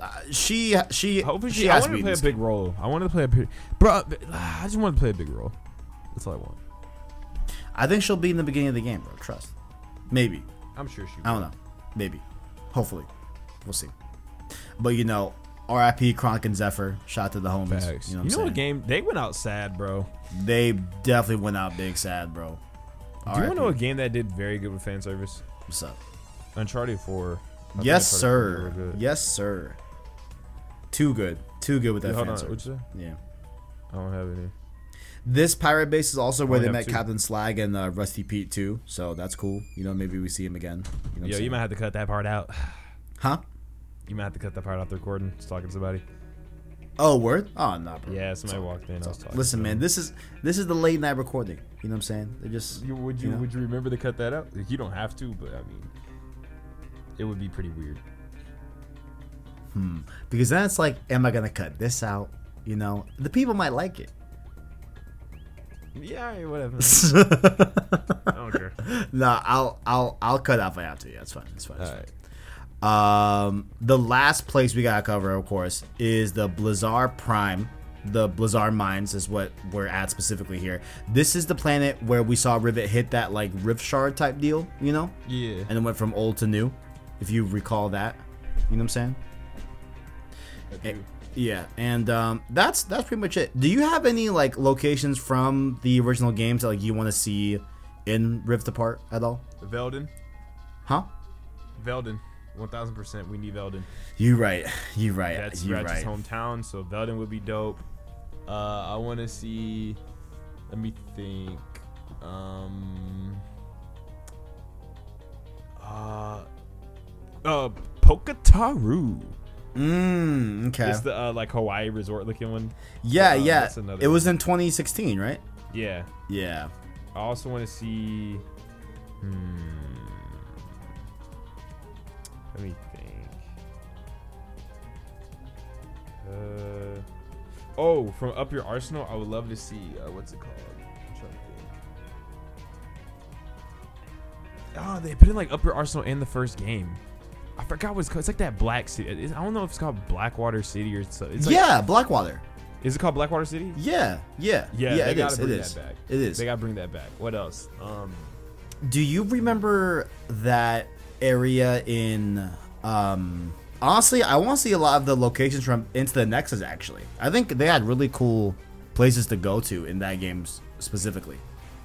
[SPEAKER 1] Uh, she she
[SPEAKER 2] Hopefully,
[SPEAKER 1] she
[SPEAKER 2] she. I
[SPEAKER 1] has to
[SPEAKER 2] wanted to play a big
[SPEAKER 1] game.
[SPEAKER 2] role. I wanted to play a big, bro. I just wanted to play a big role. That's all I want.
[SPEAKER 1] I think she'll be in the beginning of the game, bro. Trust. Maybe.
[SPEAKER 2] I'm sure she.
[SPEAKER 1] I don't know. Maybe. Hopefully. We'll see. But you know, RIP Cronk and Zephyr, shot to the homies.
[SPEAKER 2] Facts.
[SPEAKER 1] You know what
[SPEAKER 2] You
[SPEAKER 1] I'm
[SPEAKER 2] know
[SPEAKER 1] saying?
[SPEAKER 2] what game? They went out sad, bro.
[SPEAKER 1] They definitely went out big sad, bro.
[SPEAKER 2] Do you want to know a game that did very good with fan service?
[SPEAKER 1] What's up?
[SPEAKER 2] Uncharted 4. I
[SPEAKER 1] Yes,
[SPEAKER 2] Uncharted 4
[SPEAKER 1] sir.
[SPEAKER 2] was good.
[SPEAKER 1] Yes, sir. Too good. Too good with that
[SPEAKER 2] Yeah, hold
[SPEAKER 1] fan
[SPEAKER 2] on.
[SPEAKER 1] service.
[SPEAKER 2] What'd say?
[SPEAKER 1] Yeah.
[SPEAKER 2] I don't have any.
[SPEAKER 1] This pirate base is also where
[SPEAKER 2] only
[SPEAKER 1] they met
[SPEAKER 2] two.
[SPEAKER 1] Captain Slag and uh, Rusty Pete too, so that's cool. You know, maybe we see him again. You know
[SPEAKER 2] Yo, you might have to cut that part out.
[SPEAKER 1] huh?
[SPEAKER 2] You might have to cut that part out the recording. Just talking to somebody.
[SPEAKER 1] Oh, word? Oh, no, bro.
[SPEAKER 2] Yeah, somebody walked in. I was talking.
[SPEAKER 1] Listen,
[SPEAKER 2] to
[SPEAKER 1] man,
[SPEAKER 2] them.
[SPEAKER 1] this is this is the late night recording. You know what I'm saying? They're just
[SPEAKER 2] You, would you,
[SPEAKER 1] you know?
[SPEAKER 2] would you remember to cut that out? Like, you don't have to, but I mean, it would be pretty weird.
[SPEAKER 1] hmm. because then it's like, am I gonna cut this out? You know, the people might like it.
[SPEAKER 2] Yeah, whatever. I don't care.
[SPEAKER 1] no, I'll I'll I'll cut out if I have to. Yeah, it's fine. It's fine. It's
[SPEAKER 2] All
[SPEAKER 1] fine.
[SPEAKER 2] right.
[SPEAKER 1] Um, the last place we gotta cover, of course, is the Blizar Prime. The Blizar Mines is what we're at specifically here. This is the planet where we saw Rivet hit that like Rift Shard type deal, you know,
[SPEAKER 2] Yeah.
[SPEAKER 1] and it went from old to new. If you recall that, you know what I'm saying? Yeah, and um, that's that's pretty much it. Do you have any like locations from the original games that like you want to see in Rift Apart at all?
[SPEAKER 2] Veldin.
[SPEAKER 1] Huh?
[SPEAKER 2] Veldin. 1000%. We need Veldin.
[SPEAKER 1] You right. You right.
[SPEAKER 2] That's
[SPEAKER 1] you
[SPEAKER 2] Ratchet's
[SPEAKER 1] right.
[SPEAKER 2] hometown, so Veldin would be dope. Uh, I want to see. Let me think. Um. Uh. Uh, Pokitaru.
[SPEAKER 1] Mm, okay.
[SPEAKER 2] It's the uh, like Hawaii resort looking one.
[SPEAKER 1] Yeah,
[SPEAKER 2] Uh,
[SPEAKER 1] yeah.
[SPEAKER 2] that's another
[SPEAKER 1] It was
[SPEAKER 2] one.
[SPEAKER 1] in 2016, right?
[SPEAKER 2] Yeah.
[SPEAKER 1] Yeah.
[SPEAKER 2] I also want to see. Hmm. Let me think. Uh. Oh, from Up Your Arsenal, I would love to see. Uh, what's it called? I'm trying to think. Oh, they put in like Up Your Arsenal in the first game. I forgot what it's called. It's like that Black City. It's- I don't know if it's called Blackwater City or so. It's like,
[SPEAKER 1] yeah, Blackwater.
[SPEAKER 2] Is it called Blackwater City?
[SPEAKER 1] Yeah, yeah,
[SPEAKER 2] Yeah,
[SPEAKER 1] yeah.
[SPEAKER 2] they
[SPEAKER 1] It
[SPEAKER 2] gotta
[SPEAKER 1] is. It
[SPEAKER 2] bring
[SPEAKER 1] is.
[SPEAKER 2] that back.
[SPEAKER 1] It is.
[SPEAKER 2] They gotta bring that back. What else? Um.
[SPEAKER 1] Do you remember that area in? Um, honestly, I want to see a lot of the locations from Into the Nexus. Actually, I think they had really cool places to go to in that game specifically.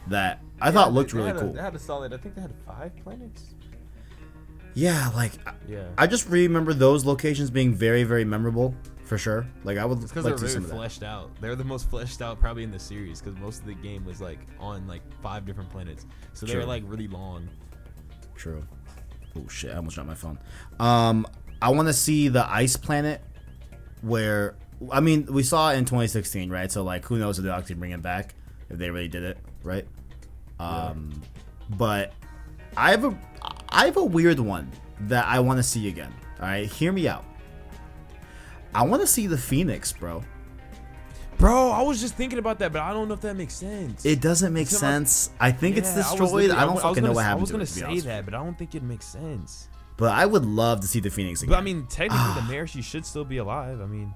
[SPEAKER 1] That I thought looked really
[SPEAKER 2] had
[SPEAKER 1] cool.
[SPEAKER 2] They had a solid. I think they had five planets.
[SPEAKER 1] Yeah, like I-
[SPEAKER 2] Yeah.
[SPEAKER 1] I just remember those locations being very, very memorable for sure. Like I would
[SPEAKER 2] It's
[SPEAKER 1] like to
[SPEAKER 2] they're
[SPEAKER 1] see some
[SPEAKER 2] really
[SPEAKER 1] of that.
[SPEAKER 2] fleshed out. They're the most fleshed out probably in the series because most of the game was like on like five different planets, so they were like really long.
[SPEAKER 1] True. Oh shit! I almost dropped my phone. Um, I want to see the ice planet, where I mean we saw it in 2016, right? So like, who knows if they'll actually bring it back if they really did it, right? Um, but I have a I have a weird one that I want to see again. All right, hear me out. I want to see the Phoenix, bro.
[SPEAKER 2] Bro, I was just thinking about that, but I don't know if that makes sense.
[SPEAKER 1] It doesn't make
[SPEAKER 2] It's
[SPEAKER 1] sense. I think it's
[SPEAKER 2] Yeah, I was
[SPEAKER 1] destroyed.
[SPEAKER 2] literally-
[SPEAKER 1] I, don't
[SPEAKER 2] was-
[SPEAKER 1] fucking know
[SPEAKER 2] gonna
[SPEAKER 1] what happened
[SPEAKER 2] I was gonna.
[SPEAKER 1] To be
[SPEAKER 2] say
[SPEAKER 1] honest.
[SPEAKER 2] that, but I don't think it makes sense.
[SPEAKER 1] But I would love to see the Phoenix again.
[SPEAKER 2] But I mean, technically, the mayor she should still be alive. I mean,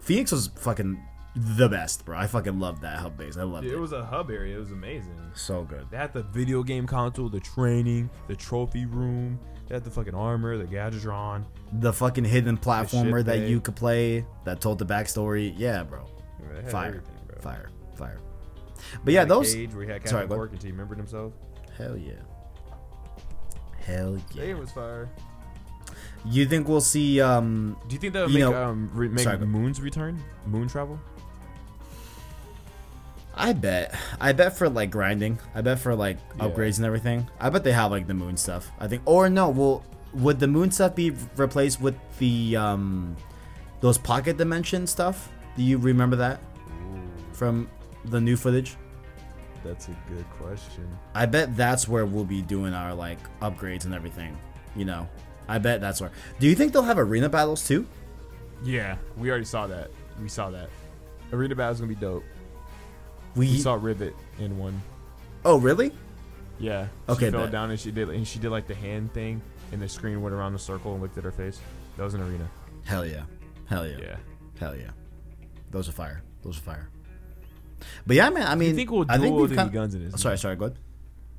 [SPEAKER 1] Phoenix was fucking the best, bro. I fucking love that hub base. I love it.
[SPEAKER 2] it was a hub area. It was amazing.
[SPEAKER 1] so good.
[SPEAKER 2] They had the video game console, the training, the trophy room. They had the fucking armor, the Gadgetron.
[SPEAKER 1] The fucking hidden platformer that
[SPEAKER 2] they-
[SPEAKER 1] you could play that told the backstory. Yeah, bro. Fire,
[SPEAKER 2] bro.
[SPEAKER 1] fire, fire. But yeah, those.
[SPEAKER 2] cage where he had
[SPEAKER 1] Sorry,
[SPEAKER 2] Captain
[SPEAKER 1] what?
[SPEAKER 2] Qwark until he remembered himself.
[SPEAKER 1] Hell yeah. Hell yeah.
[SPEAKER 2] It was fire.
[SPEAKER 1] You think we'll see? Um,
[SPEAKER 2] Do you think that would
[SPEAKER 1] You
[SPEAKER 2] make
[SPEAKER 1] know-
[SPEAKER 2] um re- make
[SPEAKER 1] Sorry,
[SPEAKER 2] moons return? Moon travel?
[SPEAKER 1] I bet. I bet for like grinding. I bet for like
[SPEAKER 2] Yeah.
[SPEAKER 1] upgrades and everything. I bet they have like the moon stuff. I think. Or no, well, would the moon stuff be replaced with the um, those pocket dimension stuff? Do you remember that from the new footage?
[SPEAKER 2] That's a good question.
[SPEAKER 1] I bet that's where we'll be doing our like upgrades and everything. You know, I bet that's where. Do you think they'll have arena battles too?
[SPEAKER 2] Yeah, we already saw that. We saw that. Arena battle's gonna be dope.
[SPEAKER 1] We,
[SPEAKER 2] We saw Rivet in one.
[SPEAKER 1] oh really?
[SPEAKER 2] Yeah.
[SPEAKER 1] Okay,
[SPEAKER 2] She fell
[SPEAKER 1] bet.
[SPEAKER 2] down and she did and she did like the hand thing, and the screen went around the circle and looked at her face. That was an arena.
[SPEAKER 1] Hell yeah, hell yeah,
[SPEAKER 2] Yeah.
[SPEAKER 1] hell yeah. Those are fire. Those are fire. But yeah, man. I mean,
[SPEAKER 2] you think we'll
[SPEAKER 1] I think
[SPEAKER 2] dual
[SPEAKER 1] we've
[SPEAKER 2] any guns in this?
[SPEAKER 1] Sorry, sorry. Go ahead.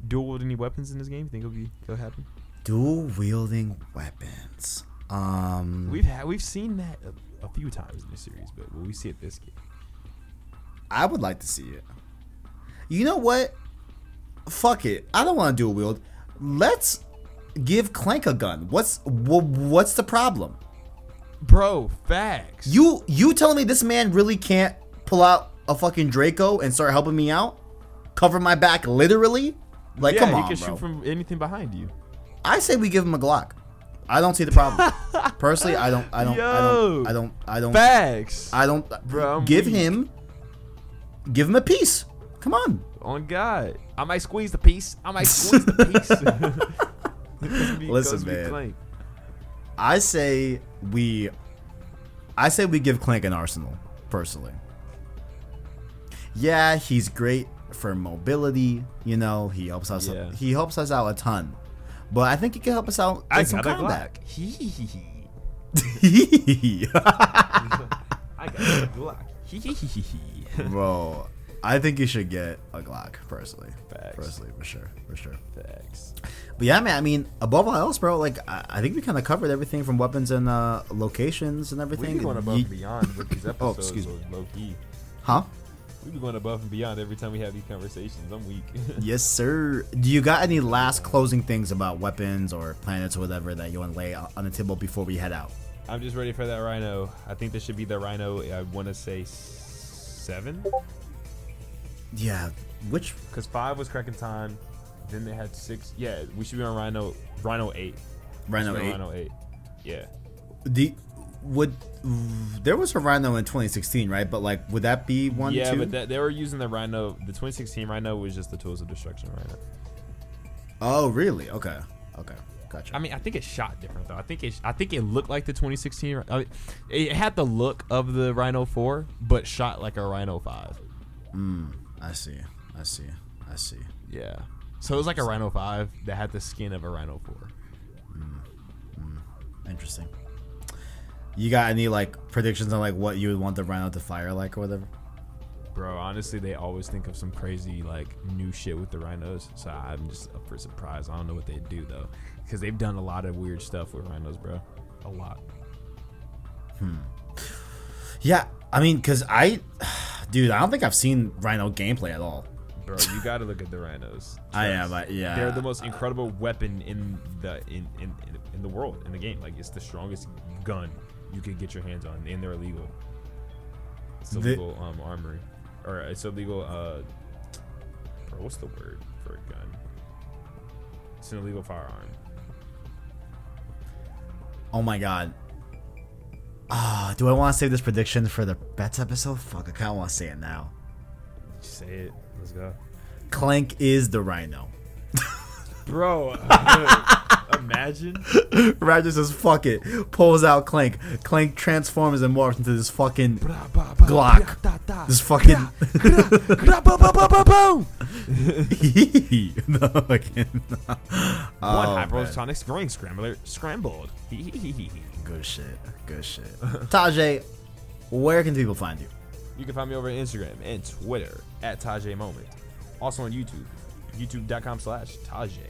[SPEAKER 2] Dual wield any weapons in this game? Think it'll be it'll happen?
[SPEAKER 1] Dual wielding weapons. Um,
[SPEAKER 2] We've had we've seen that a, a few times in the series, but will we see it this game?
[SPEAKER 1] I would like to see it. You know what? Fuck it. I don't want to dual wield. Let's give Clank a gun. What's wh- what's the problem?
[SPEAKER 2] Bro, facts.
[SPEAKER 1] You you telling me this man really can't pull out a fucking Draco and start helping me out? Cover my back literally? Like
[SPEAKER 2] yeah,
[SPEAKER 1] come on,
[SPEAKER 2] he can
[SPEAKER 1] bro.
[SPEAKER 2] shoot from anything behind you.
[SPEAKER 1] I say we give him a Glock. I don't see the problem. Personally, I don't I don't I don't
[SPEAKER 2] Yo.
[SPEAKER 1] I don't I don't
[SPEAKER 2] Facts.
[SPEAKER 1] I don't
[SPEAKER 2] Bro, I'm
[SPEAKER 1] give
[SPEAKER 2] weak.
[SPEAKER 1] him give him a piece. Come on.
[SPEAKER 2] Oh on God, I might squeeze the piece. I might squeeze the piece. Because
[SPEAKER 1] Listen, man.
[SPEAKER 2] Clank.
[SPEAKER 1] I say we I say we give Clank an arsenal, personally. Yeah, he's great for mobility, you know, he helps us
[SPEAKER 2] Yeah.
[SPEAKER 1] he helps us out a ton. But I think he can help us out in some combat.
[SPEAKER 2] Glock. Hee hee hee hee. I got a Glock.
[SPEAKER 1] Bro, I think you should get a Glock, personally.
[SPEAKER 2] Facts.
[SPEAKER 1] Personally, for sure, for sure.
[SPEAKER 2] Facts.
[SPEAKER 1] But yeah, man, I mean, above all else, bro, like, I, I think we kind of covered everything from weapons and uh, locations and
[SPEAKER 2] We
[SPEAKER 1] everything.
[SPEAKER 2] be going above and beyond with these episodes.
[SPEAKER 1] oh, excuse
[SPEAKER 2] so Low key.
[SPEAKER 1] Huh?
[SPEAKER 2] We be going above and beyond every time we have these conversations. I'm weak.
[SPEAKER 1] Yes, sir. Do you got any last closing things about weapons or planets or whatever that you want to lay on on the table before we head out?
[SPEAKER 2] I'm just ready for that Rhino. I think this should be the Rhino. I want to say seven,
[SPEAKER 1] Yeah, which
[SPEAKER 2] because five was Crack in Time. Then they had six. Yeah, we should be on Rhino. Rhino eight.
[SPEAKER 1] Rhino
[SPEAKER 2] Should be on
[SPEAKER 1] eight?
[SPEAKER 2] Rhino eight. Yeah.
[SPEAKER 1] The would there was a Rhino in 2016, right? But like, would that be one?
[SPEAKER 2] yeah,
[SPEAKER 1] two?
[SPEAKER 2] but that, they were using the Rhino. The 2016 Rhino was just the Tools of Destruction Rhino.
[SPEAKER 1] oh, really? Okay, okay, gotcha.
[SPEAKER 2] I mean, I think it shot different though. I think it. I think it looked like the 2016. I mean, uh, it had the look of the Rhino 4, but shot like a Rhino 5.
[SPEAKER 1] mm, I see, I see, I see.
[SPEAKER 2] Yeah. So it was like a Rhino 5 that had the skin of a Rhino 4. Mm, mm.
[SPEAKER 1] Interesting. You got any like predictions on like what you would want the Rhino to fire like or whatever?
[SPEAKER 2] Bro, honestly, they always think of some crazy like new shit with the rhinos. So I'm just up for surprise. I don't know what they do though, because they've done a lot of weird stuff with rhinos, bro. A lot. Hmm.
[SPEAKER 1] Yeah, I mean, cause I, dude, I don't think I've seen Rhino gameplay at all.
[SPEAKER 2] Bro, you gotta look at the rhinos.
[SPEAKER 1] I am, I, yeah.
[SPEAKER 2] They're the most incredible weapon in the in, in, in, in the world in the game. Like it's the strongest gun you could get your hands on, and they're illegal. It's
[SPEAKER 1] The-
[SPEAKER 2] illegal um, armory, or it's illegal. Uh, bro, what's the word for a gun? It's an illegal firearm.
[SPEAKER 1] Oh my god. Ah, do I want to save this prediction for the bets episode? Fuck, I kind of want to say it now.
[SPEAKER 2] Just say it. Let's go,
[SPEAKER 1] Clank is the Rhino.
[SPEAKER 2] bro. Imagine.
[SPEAKER 1] Roger says, "Fuck it." Pulls out Clank. Clank transforms and morphs into this fucking Glock. this fucking. no, I can't.
[SPEAKER 2] One
[SPEAKER 1] Oh, man.
[SPEAKER 2] hypersonic scrolling scrambler scrambled.
[SPEAKER 1] Good shit. Good shit. Tajay, where can people find you?
[SPEAKER 2] You can find me over on Instagram and Twitter at Tajay Moment. Also on YouTube, youtube.com slash Tajay.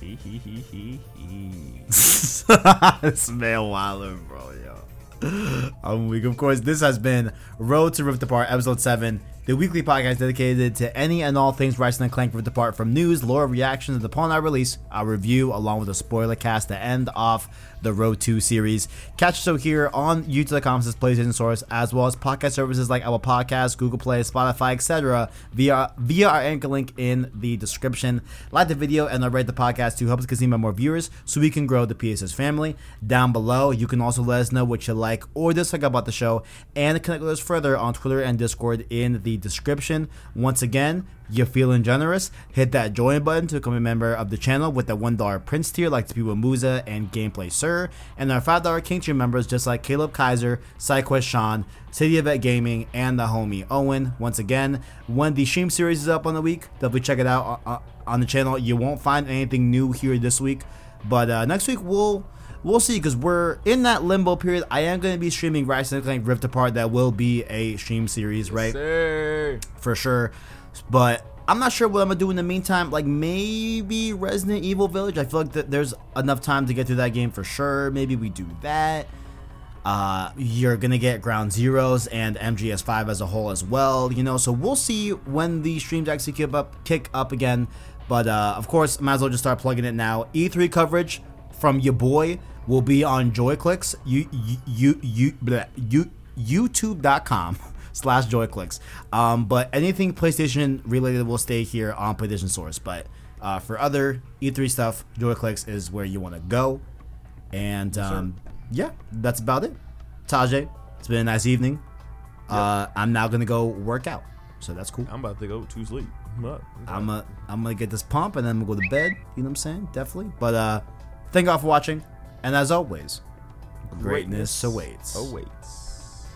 [SPEAKER 2] Hee hee hee hee hee.
[SPEAKER 1] this man wildin', bro, yo. Um, I'm weak. Of course, this has been Road to Rift Apart, episode 7. The weekly podcast dedicated to any and all things Ratchet and Clank Apart from news, lore, reactions, and upon our release, our review, along with a spoiler cast to end off the Road 2 series. Catch us so here on youtube.com slash PlayStation Source, as well as podcast services like Apple Podcasts, Google Play, Spotify, etc. via via our anchor link in the description. Like the video and rate the podcast to help us continue more viewers so we can grow the PSS family. Down below, you can also let us know what you like or dislike about the show and connect with us further on Twitter and Discord in the description. Once again, you're feeling generous, hit that join button to become a member of the channel with the $1 Prince tier like the people Musa and Gameplay Sir, and our $5 King tier members just like Caleb Kaiser, SideQuest Sean, City of Vet Gaming, and the homie Owen. Once again, when the stream series is up on the week, definitely check it out on the channel. You won't find anything new here this week, but uh, next week we'll we'll see because we're in that limbo period. I am going to be streaming Ratchet and Clank Rift Apart. That will be a stream series, right?
[SPEAKER 2] Sir.
[SPEAKER 1] For sure. But I'm not sure what I'm gonna do in the meantime. Like maybe Resident Evil Village. I feel like that there's enough time to get through that game for sure. Maybe we do that. Uh, you're gonna get Ground Zeroes and MGS5 as a whole as well. You know, so we'll see when the streams actually kick up, kick up again. But uh, of course, might as well just start plugging it now. E3 coverage from your boy will be on JoyClicks. You you you you, you YouTube.com slash joyclicks. Um, but anything PlayStation related will stay here on PlayStation Source. But uh, for other E3 stuff, joyclicks is where you want to go. And um, yeah, that's about it. Tajay, it's been a nice evening. Uh, I'm now gonna go work out, so that's cool.
[SPEAKER 2] I'm about to go to sleep.
[SPEAKER 1] I'm a, I'm gonna get this pump and then I'm gonna go to bed. You know what I'm saying? Definitely. But uh, thank you all for watching, and as always, greatness, greatness awaits.
[SPEAKER 2] Awaits.